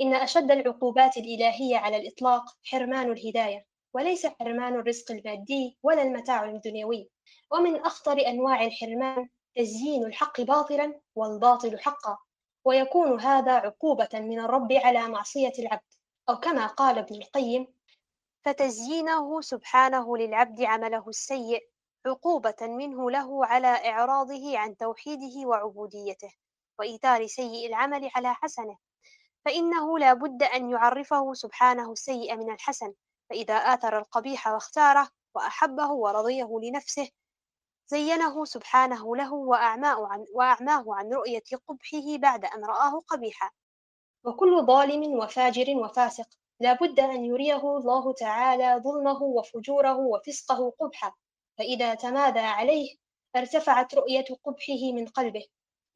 إن أشد العقوبات الإلهية على الإطلاق حرمان الهداية وليس حرمان الرزق المادي ولا المتاع الدنيوي. ومن أخطر أنواع الحرمان تزيين الحق باطلا والباطل حقا ويكون هذا عقوبة من الرب على معصية العبد. أو كما قال ابن القيم فتزيينه سبحانه للعبد عمله السيء عقوبة منه له على إعراضه عن توحيده وعبوديته وإيثار سيء العمل على حسنه. فإنه لا بد أن يعرفه سبحانه السيء من الحسن فإذا آثر القبيح واختاره وأحبه ورضيه لنفسه زينه سبحانه له وأعماه عن, رؤية قبحه بعد أن رآه قبيحا. وكل ظالم وفاجر وفاسق لا بد أن يريه الله تعالى ظلمه وفجوره وفسقه قبحا. فإذا تمادى عليه ارتفعت رؤية قبحه من قلبه.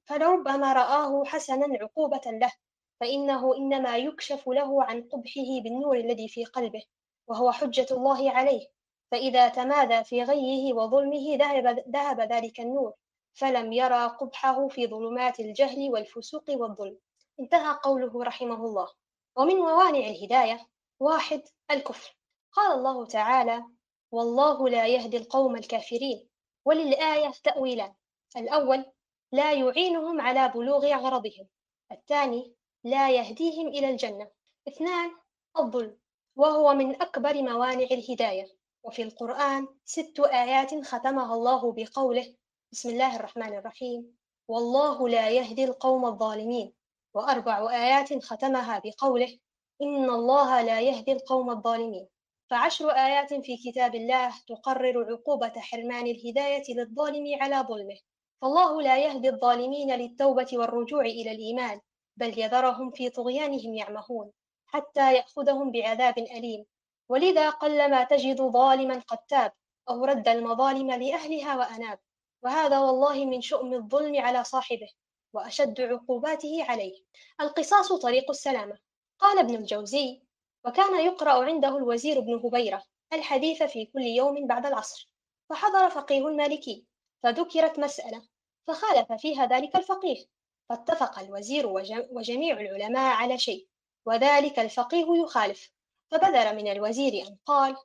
فلربما رآه حسنا عقوبة له فإنه إنما يكشف له عن قبحه بالنور الذي في قلبه وهو حجة الله عليه. فإذا تمادى في غيه وظلمه ذهب, ذهب ذلك النور فلم يرى قبحه في ظلمات الجهل والفسوق والظلم. انتهى قوله رحمه الله. ومن موانع الهداية واحد الكفر. قال الله تعالى والله لا يهدي القوم الكافرين وللآية تأويلان. الأول لا يعينهم على بلوغ غرضهم الثاني لا يهديهم إلى الجنة. اثنان الظلم. وهو من أكبر موانع الهداية. وفي القرآن ست آيات ختمها الله بقوله بسم الله الرحمن الرحيم. والله لا يهدي القوم الظالمين. وأربع آيات ختمها بقوله إن الله لا يهدي القوم الظالمين. فعشر آيات في كتاب الله تقرر عقوبة حرمان الهداية للظالم على ظلمه. فالله لا يهدي الظالمين للتوبة والرجوع إلى الإيمان بل يذرهم في طغيانهم يعمهون حتى يأخذهم بعذاب أليم. ولذا قلما تجد ظالما قد تاب أو رد المظالم لأهلها وأناب. وهذا والله من شؤم الظلم على صاحبه وأشد عقوباته عليه. القصاص طريق السلامة. قال ابن الجوزي وكان يقرأ عنده الوزير بن هبيرة الحديث في كل يوم بعد العصر فحضر فقيه مالكي فذكرت مسألة فخالف فيها ذلك الفقيه فاتفق الوزير وجميع العلماء على شيء وذلك الفقيه يخالف. فبدر من الوزير أن قال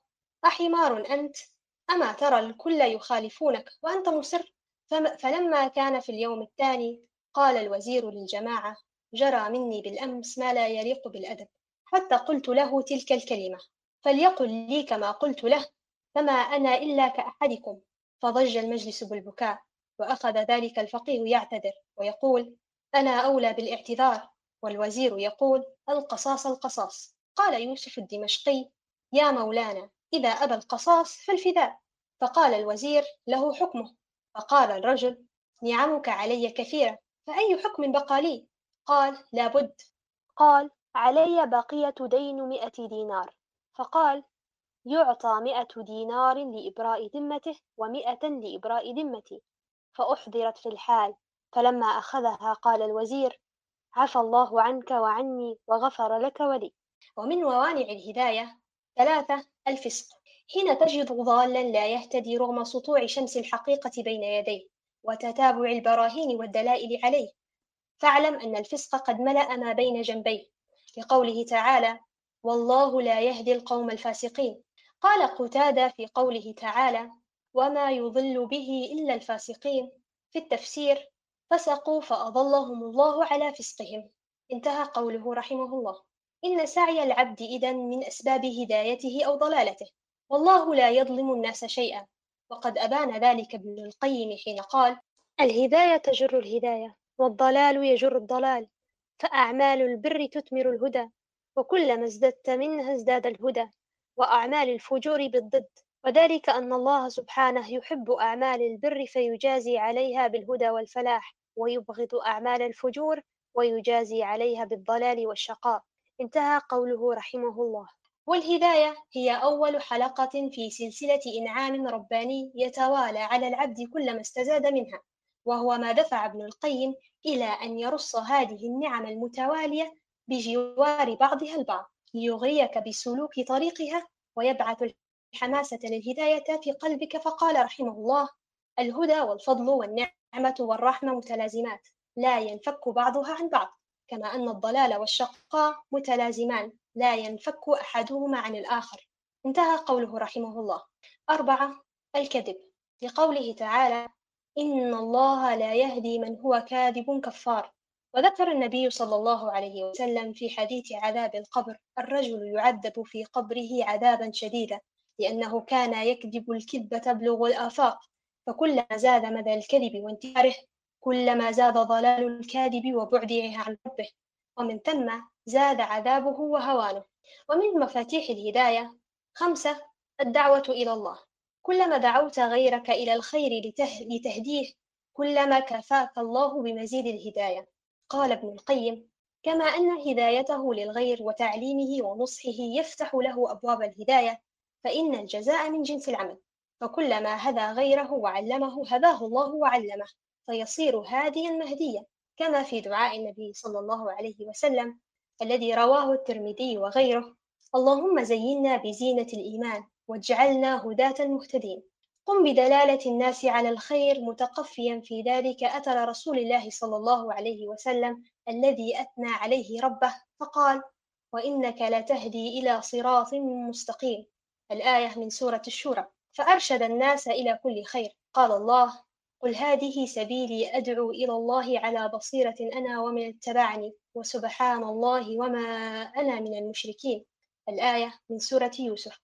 أحمار أنت؟ أما ترى الكل يخالفونك وأنت مصر؟ فلما كان في اليوم الثاني قال الوزير للجماعة جرى مني بالأمس ما لا يليق بالأدب حتى قلت له تلك الكلمة فليقل لي كما قلت له فما أنا إلا كأحدكم. فضج المجلس بالبكاء وأخذ ذلك الفقيه يعتذر ويقول أنا أولى بالإعتذار. والوزير يقول القصاص القصاص. قال يوسف الدمشقي يا مولانا إذا أبى القصاص فالفداء فقال الوزير له حكمه. فقال الرجل نعمك علي كثيرة فأي حكم بقى لي قال لابد. قال علي بقية دين مئة دينار. فقال يعطى مئة دينار لإبراء ذمته ومئة لإبراء ذمتي. فأحضرت في الحال. فلما أخذها قال الوزير عفى الله عنك وعني وغفر لك ولي. ومن موانع الهداية ثلاثة الفسق حين تجد ضالا لا يهتدي رغم سطوع شمس الحقيقة بين يديه وتتابع البراهين والدلائل عليه. فاعلم أن الفسق قد ملأ ما بين جنبيه. لقوله تعالى والله لا يهدي القوم الفاسقين قال قتادة في قوله تعالى وما يضل به إلا الفاسقين في التفسير فسقوا فأضلهم الله على فسقهم انتهى قوله رحمه الله. إن سعي العبد إذا من أسباب هدايته أو ضلالته. والله لا يظلم الناس شيئا. وقد أبان ذلك ابن القيم حين قال الهداية تجر الهداية والضلال يجر الضلال. فأعمال البر تثمر الهدى وكلما ازددت منها ازداد الهدى. وأعمال الفجور بالضد وذلك أن الله سبحانه يحب أعمال البر فيجازي عليها بالهدى والفلاح ويبغض أعمال الفجور ويجازي عليها بالضلال والشقاء. انتهى قوله رحمه الله. والهداية هي أول حلقة في سلسلة إنعام رباني يتوالى على العبد كلما استزاد منها وهو ما دفع ابن القيم إلى أن يرص هذه النعم المتوالية بجوار بعضها البعض ليغريك بسلوك طريقها ويبعث الحماسة للهداية في قلبك فقال رحمه الله الهدى والفضل والنعمة والرحمة متلازمات لا ينفك بعضها عن بعض كما أن الضلال والشقاء متلازمان لا ينفك أحدهما عن الآخر. انتهى قوله رحمه الله. أربعة الكذب. لقوله تعالى إن الله لا يهدي من هو كاذب كفار. وذكر النبي صلى الله عليه وسلم في حديث عذاب القبر الرجل يعذب في قبره عذابا شديدا لأنه كان يكذب الكذب تبلغ الآفاق. فكلما زاد مدى الكذب وانتشاره كلما زاد ضلال الكاذب وبعده عن ربه ومن ثم زاد عذابه وهوانه. ومن مفاتيح الهداية خمسة الدعوة إلى الله. كلما دعوت غيرك إلى الخير لتهديه كلما كفاك الله بمزيد الهداية. قال ابن القيم كما أن هدايته للغير وتعليمه ونصحه يفتح له أبواب الهداية فإن الجزاء من جنس العمل. فكلما هدى غيره وعلمه هداه الله وعلمه. فيصير هاديا مهديا كما في دعاء النبي صلى الله عليه وسلم الذي رواه الترمذي وغيره. اللهم زينا بزينة الإيمان واجعلنا هداة مهتدين قم بدلالة الناس على الخير متقفيا في ذلك أثر رسول الله صلى الله عليه وسلم الذي أثنى عليه ربه فقال وإنك لتهدي إلى صراط مستقيم الآية من سورة الشورى فأرشد الناس إلى كل خير قال الله قل هذه سبيلي أدعو إلى الله على بصيرة أنا ومن اتبعني وسبحان الله وما أنا من المشركين. الآية من سورة يوسف.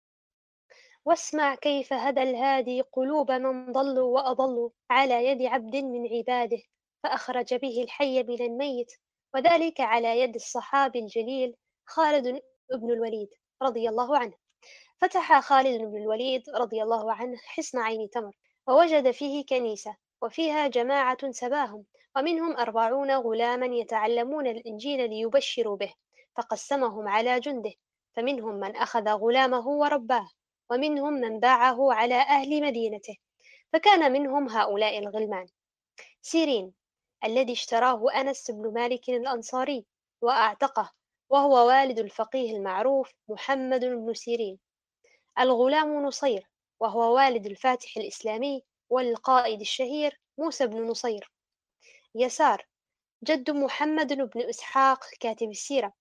واسمع كيف هدى الهادي قلوب من ضلوا وأضلوا على يد عبد من عباده فأخرج به الحي من الميت وذلك على يد الصحابي الجليل خالد بن الوليد رضي الله عنه. فتح خالد بن الوليد رضي الله عنه حصن عين تمر ووجد فيه كنيسة وفيها جماعة سباهم ومنهم أربعون غلاما يتعلمون الإنجيل ليبشروا به فقسمهم على جنده فمنهم من أخذ غلامه ورباه ومنهم من باعه على أهل مدينته فكان منهم هؤلاء الغلمان. سيرين الذي اشتراه أنس بن مالك الأنصاري وأعتقه وهو والد الفقيه المعروف محمد بن سيرين. الغلام نصير وهو والد الفاتح الإسلامي والقائد الشهير موسى بن نصير. يسار جد محمد بن إسحاق كاتب السيرة.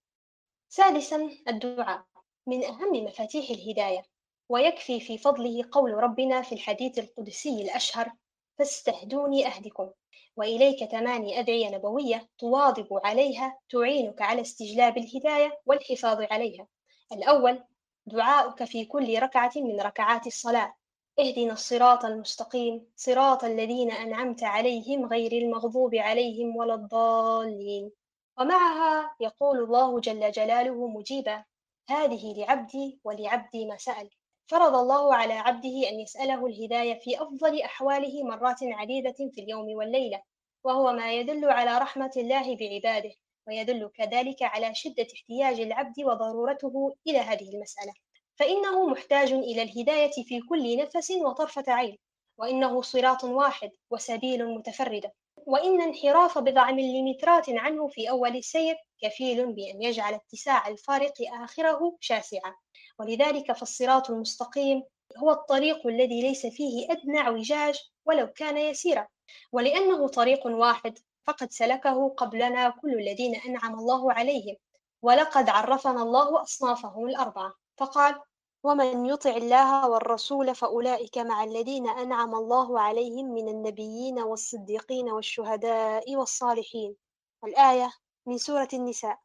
سادسا الدعاء من أهم مفاتيح الهداية ويكفي في فضله قول ربنا في الحديث القدسي الأشهر فاستهدوني أهدكم وإليك ثماني أدعية نبوية تواظب عليها تعينك على استجلاب الهداية والحفاظ عليها. الأول دعاؤك في كل ركعة من ركعات الصلاة اهدنا الصراط المستقيم صراط الذين أنعمت عليهم غير المغضوب عليهم ولا الضالين. ومعها يقول الله جل جلاله مجيبا هذه لعبدي ولعبدي ما سأل. فرض الله على عبده أن يسأله الهداية في أفضل أحواله مرات عديدة في اليوم والليلة وهو ما يدل على رحمة الله بعباده ويدل كذلك على شدة احتياج العبد وضرورته إلى هذه المسألة. فإنه محتاج إلى الهداية في كل نفس وطرفة عين وإنه صراط واحد وسبيل متفردة وإن انحراف بضع مليمترات عنه في أول السير كفيل بأن يجعل اتساع الفارق آخره شاسعا. ولذلك فالصراط المستقيم هو الطريق الذي ليس فيه أدنى اعوجاج ولو كان يسيرا. ولأنه طريق واحد فقد سلكه قبلنا كل الذين أنعم الله عليهم ولقد عرفنا الله أصنافهم الأربعة. فقال ومن يطع الله والرسول فأولئك مع الذين أنعم الله عليهم من النبيين والصديقين والشهداء والصالحين. الآية من سورة النساء.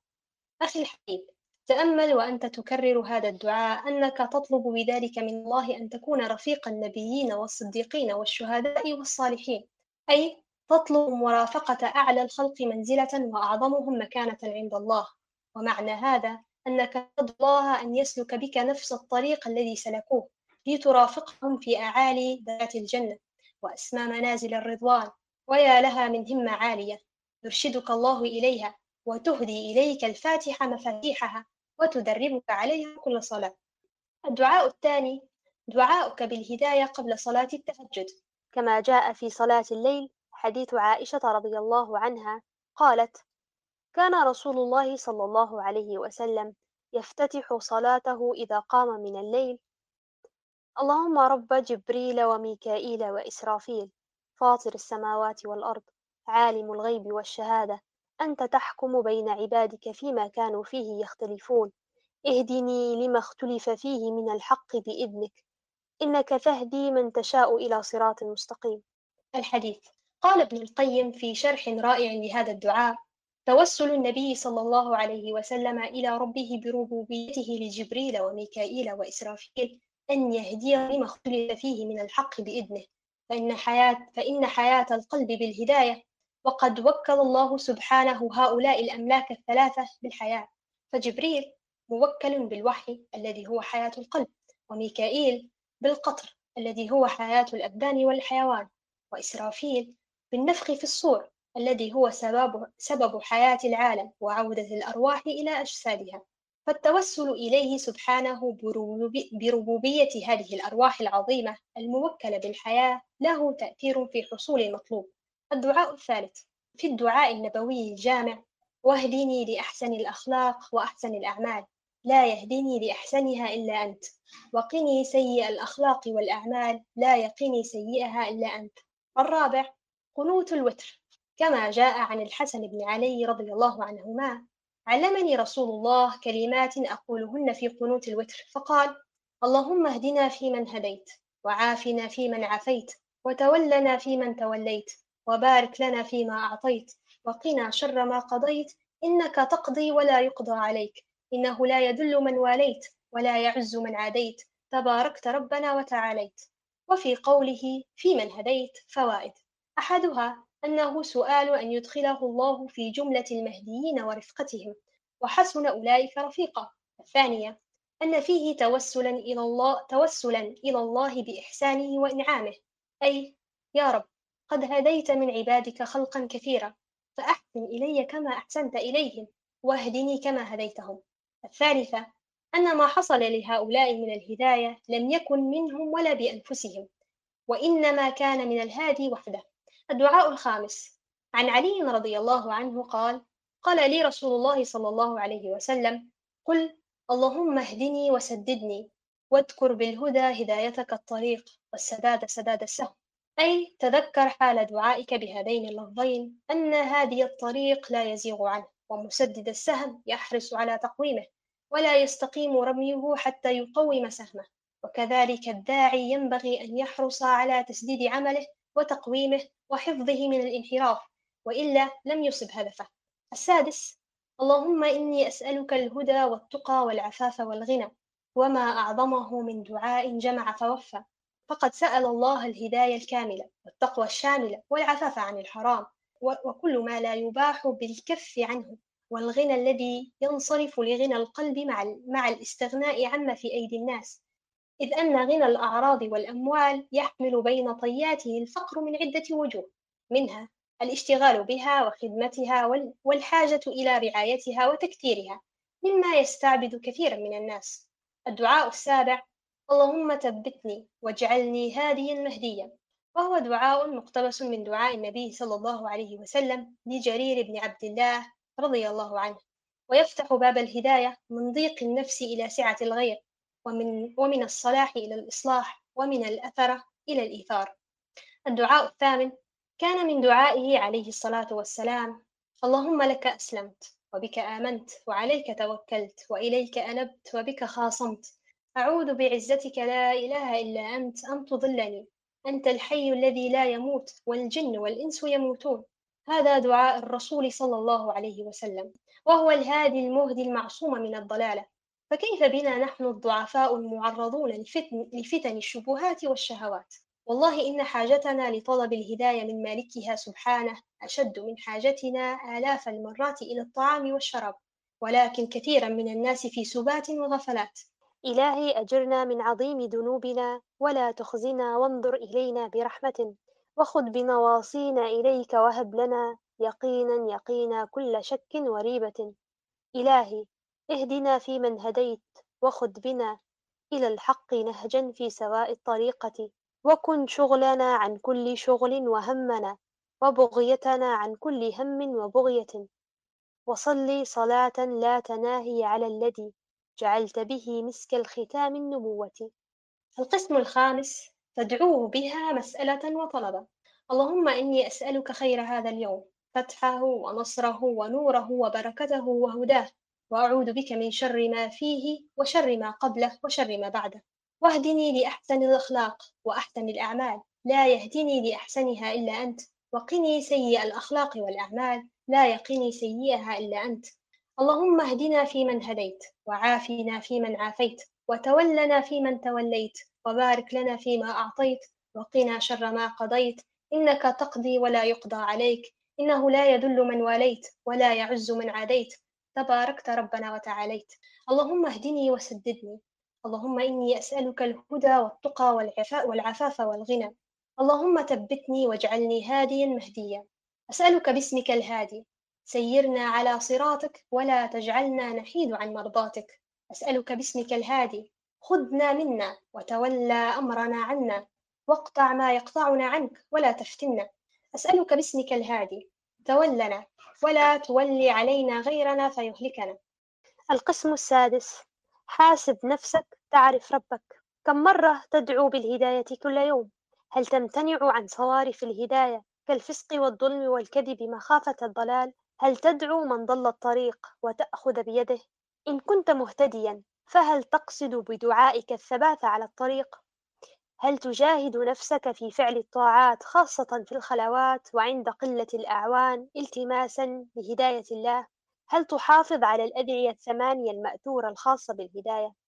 أخي الحبيب تأمل وأنت تكرر هذا الدعاء أنك تطلب بذلك من الله أن تكون رفيق النبيين والصديقين والشهداء والصالحين أي تطلب مرافقة أعلى الخلق منزلة وأعظمهم مكانة عند الله. ومعنى هذا أنك تدعو أن يسلك بك نفس الطريق الذي سلكوه لترافقهم في أعالي درجات الجنة وأسمى منازل الرضوان ويا لها من همة عالية. يرشدك الله إليها وتهدي إليك الفاتحة مفاتيحها وتدربك عليها كل صلاة. الدعاء الثاني دعاؤك بالهداية قبل صلاة التهجد. كما جاء في صلاة الليل حديث عائشة رضي الله عنها قالت كان رسول الله صلى الله عليه وسلم يفتتح صلاته إذا قام من الليل. اللهم رب جبريل وميكائيل وإسرافيل فاطر السماوات والأرض عالم الغيب والشهادة أنت تحكم بين عبادك فيما كانوا فيه يختلفون. اهدني لما اختلف فيه من الحق بإذنك إنك تهدي من تشاء إلى صراط مستقيم. الحديث. قال ابن القيم في شرح رائع لهذا الدعاء توسل النبي صلى الله عليه وسلم إلى ربه بربوبيته لجبريل وميكائيل وإسرافيل أن يهدي لما اختلف فيه من الحق بإذنه. فإن حياة, فإن حياة القلب بالهداية وقد وكل الله سبحانه هؤلاء الأملاك الثلاثة بالحياة. فجبريل موكل بالوحي الذي هو حياة القلب وميكائيل بالقطر الذي هو حياة الأبدان والحيوان وإسرافيل بالنفخ في الصور الذي هو سبب, سبب حياة العالم وعودة الأرواح إلى أجسادها. فالتوسل إليه سبحانه بربوبية هذه الأرواح العظيمة الموكلة بالحياة له تأثير في حصول المطلوب. الدعاء الثالث في الدعاء النبوي الجامع واهدني لأحسن الأخلاق وأحسن الأعمال. لا يهديني لأحسنها إلا أنت. وقني سيء الأخلاق والأعمال. لا يقني سيئها إلا أنت. الرابع قنوت الوتر. كما جاء عن الحسن بن علي رضي الله عنهما علمني رسول الله كلمات أقولهن في قنوت الوتر فقال اللهم اهدنا فيمن هديت وعافنا فيمن عافيت وتولنا فيمن توليت وبارك لنا فيما أعطيت وقنا شر ما قضيت إنك تقضي ولا يقضى عليك إنه لا يدل من واليت ولا يعز من عاديت تباركت ربنا وتعاليت وفي قوله في من هديت فوائد أحدها أنه سؤال أن يدخله الله في جملة المهديين ورفقتهم وحسن أولئك رفيقا. الثانية أن فيه توسلا إلى الله توسلا إلى الله بإحسانه وإنعامه. أي يا رب قد هديت من عبادك خلقا كثيرا فأحسن إلي كما أحسنت إليهم واهدني كما هديتهم. الثالثة أن ما حصل لهؤلاء من الهداية لم يكن منهم ولا بأنفسهم وإنما كان من الهادي وحده. الدعاء الخامس. عن علي رضي الله عنه قال قال لي رسول الله صلى الله عليه وسلم قل اللهم اهدني وسددني واذكر بالهدى هدايتك الطريق والسداد سداد السهم. أي تذكر حال دعائك بهذين اللفظين أن هادي الطريق لا يزيغ عنه ومسدد السهم يحرص على تقويمه ولا يستقيم رميه حتى يقوم سهمه. وكذلك الداعي ينبغي أن يحرص على تسديد عمله وتقويمه وحفظه من الانحراف وإلا لم يصب هدفه. السادس اللهم إني أسألك الهدى والتقى والعفاف والغنى وما أعظمه من دعاء جمع فوفى. فقد سأل الله الهداية الكاملة والتقوى الشاملة والعفاف عن الحرام وكل ما لا يباح بالكف عنه والغنى الذي ينصرف لغنى القلب مع مع الاستغناء عما في أيدي الناس. إذ أن غنى الأعراض والأموال يحمل بين طياته الفقر من عدة وجوه منها الاشتغال بها وخدمتها والحاجة إلى رعايتها وتكثيرها مما يستعبد كثيرا من الناس. الدعاء السابع اللهم ثبتني واجعلني هاديا مهديا وهو دعاء مقتبس من دعاء النبي صلى الله عليه وسلم لجرير بن عبد الله رضي الله عنه ويفتح باب الهداية من ضيق النفس إلى سعة الغير. ومن, ومن الصلاح إلى الإصلاح ومن الأثرة إلى الإيثار. الدعاء الثامن كان من دعائه عليه الصلاة والسلام اللهم لك أسلمت وبك آمنت وعليك توكلت وإليك أنبت وبك خاصمت أعوذ بعزتك لا إله إلا أنت أن تضلني أنت الحي الذي لا يموت والجن والإنس يموتون. هذا دعاء الرسول صلى الله عليه وسلم وهو الهادي المهدي المعصوم من الضلالة. فكيف بنا نحن الضعفاء المعرضون لفتن, لفتن الشبهات والشهوات؟ والله إن حاجتنا لطلب الهداية من مالكها سبحانه أشد من حاجتنا آلاف المرات إلى الطعام والشراب ولكن كثيرا من الناس في سبات وغفلات. إلهي أجرنا من عظيم ذنوبنا ولا تخزنا وانظر إلينا برحمة. وخذ بنواصينا إليك وهب لنا يقينا يقينا كل شك وريبة. إلهي اهدنا فيمن هديت وخذ بنا إلى الحق نهجا في سواء الطريقة. وكن شغلنا عن كل شغل وهمنا وبغيتنا عن كل هم وبغية. وصلي صلاة لا تناهي على الذي جعلت به مسك الختام النبوة. القسم الخامس تدعوه بها مسألة وطلبا. اللهم إني أسألك خير هذا اليوم فتحه ونصره ونوره وبركته وهداه. وأعوذ بك من شر ما فيه وشر ما قبله وشر ما بعده. واهدني لأحسن الأخلاق وأحسن الأعمال. لا يهدني لأحسنها إلا أنت. وقني سيء الأخلاق والأعمال. لا يقني سيئها إلا أنت. اللهم اهدنا فيمن هديت وعافنا فيمن عافيت وتولنا فيمن توليت وبارك لنا فيما أعطيت وقنا شر ما قضيت. إنك تقضي ولا يقضى عليك. إنه لا يذل من واليت ولا يعز من عاديت. تباركت ربنا وتعاليت. اللهم اهدني وسددني. اللهم إني أسألك الهدى والتقى والعفاف والغنى. اللهم ثبتني واجعلني هاديا مهديا. أسألك باسمك الهادي. سيرنا على صراطك ولا تجعلنا نحيد عن مرضاتك. أسألك باسمك الهادي. خذنا منا وتولى أمرنا عنا. واقطع ما يقطعنا عنك ولا تفتنا. أسألك باسمك الهادي. تولنا ولا تولي علينا غيرنا فيهلكنا. القسم السادس حاسب نفسك تعرف ربك. كم مرة تدعو بالهداية كل يوم؟ هل تمتنع عن صوارف الهداية كالفسق والظلم والكذب مخافة الضلال؟ هل تدعو من ضل الطريق وتأخذ بيده؟ إن كنت مهتديا فهل تقصد بدعائك الثبات على الطريق؟ هل تجاهد نفسك في فعل الطاعات خاصة في الخلوات وعند قلة الأعوان التماسا لهداية الله؟ هل تحافظ على الأدعية الثمانية المأثورة الخاصة بالهداية؟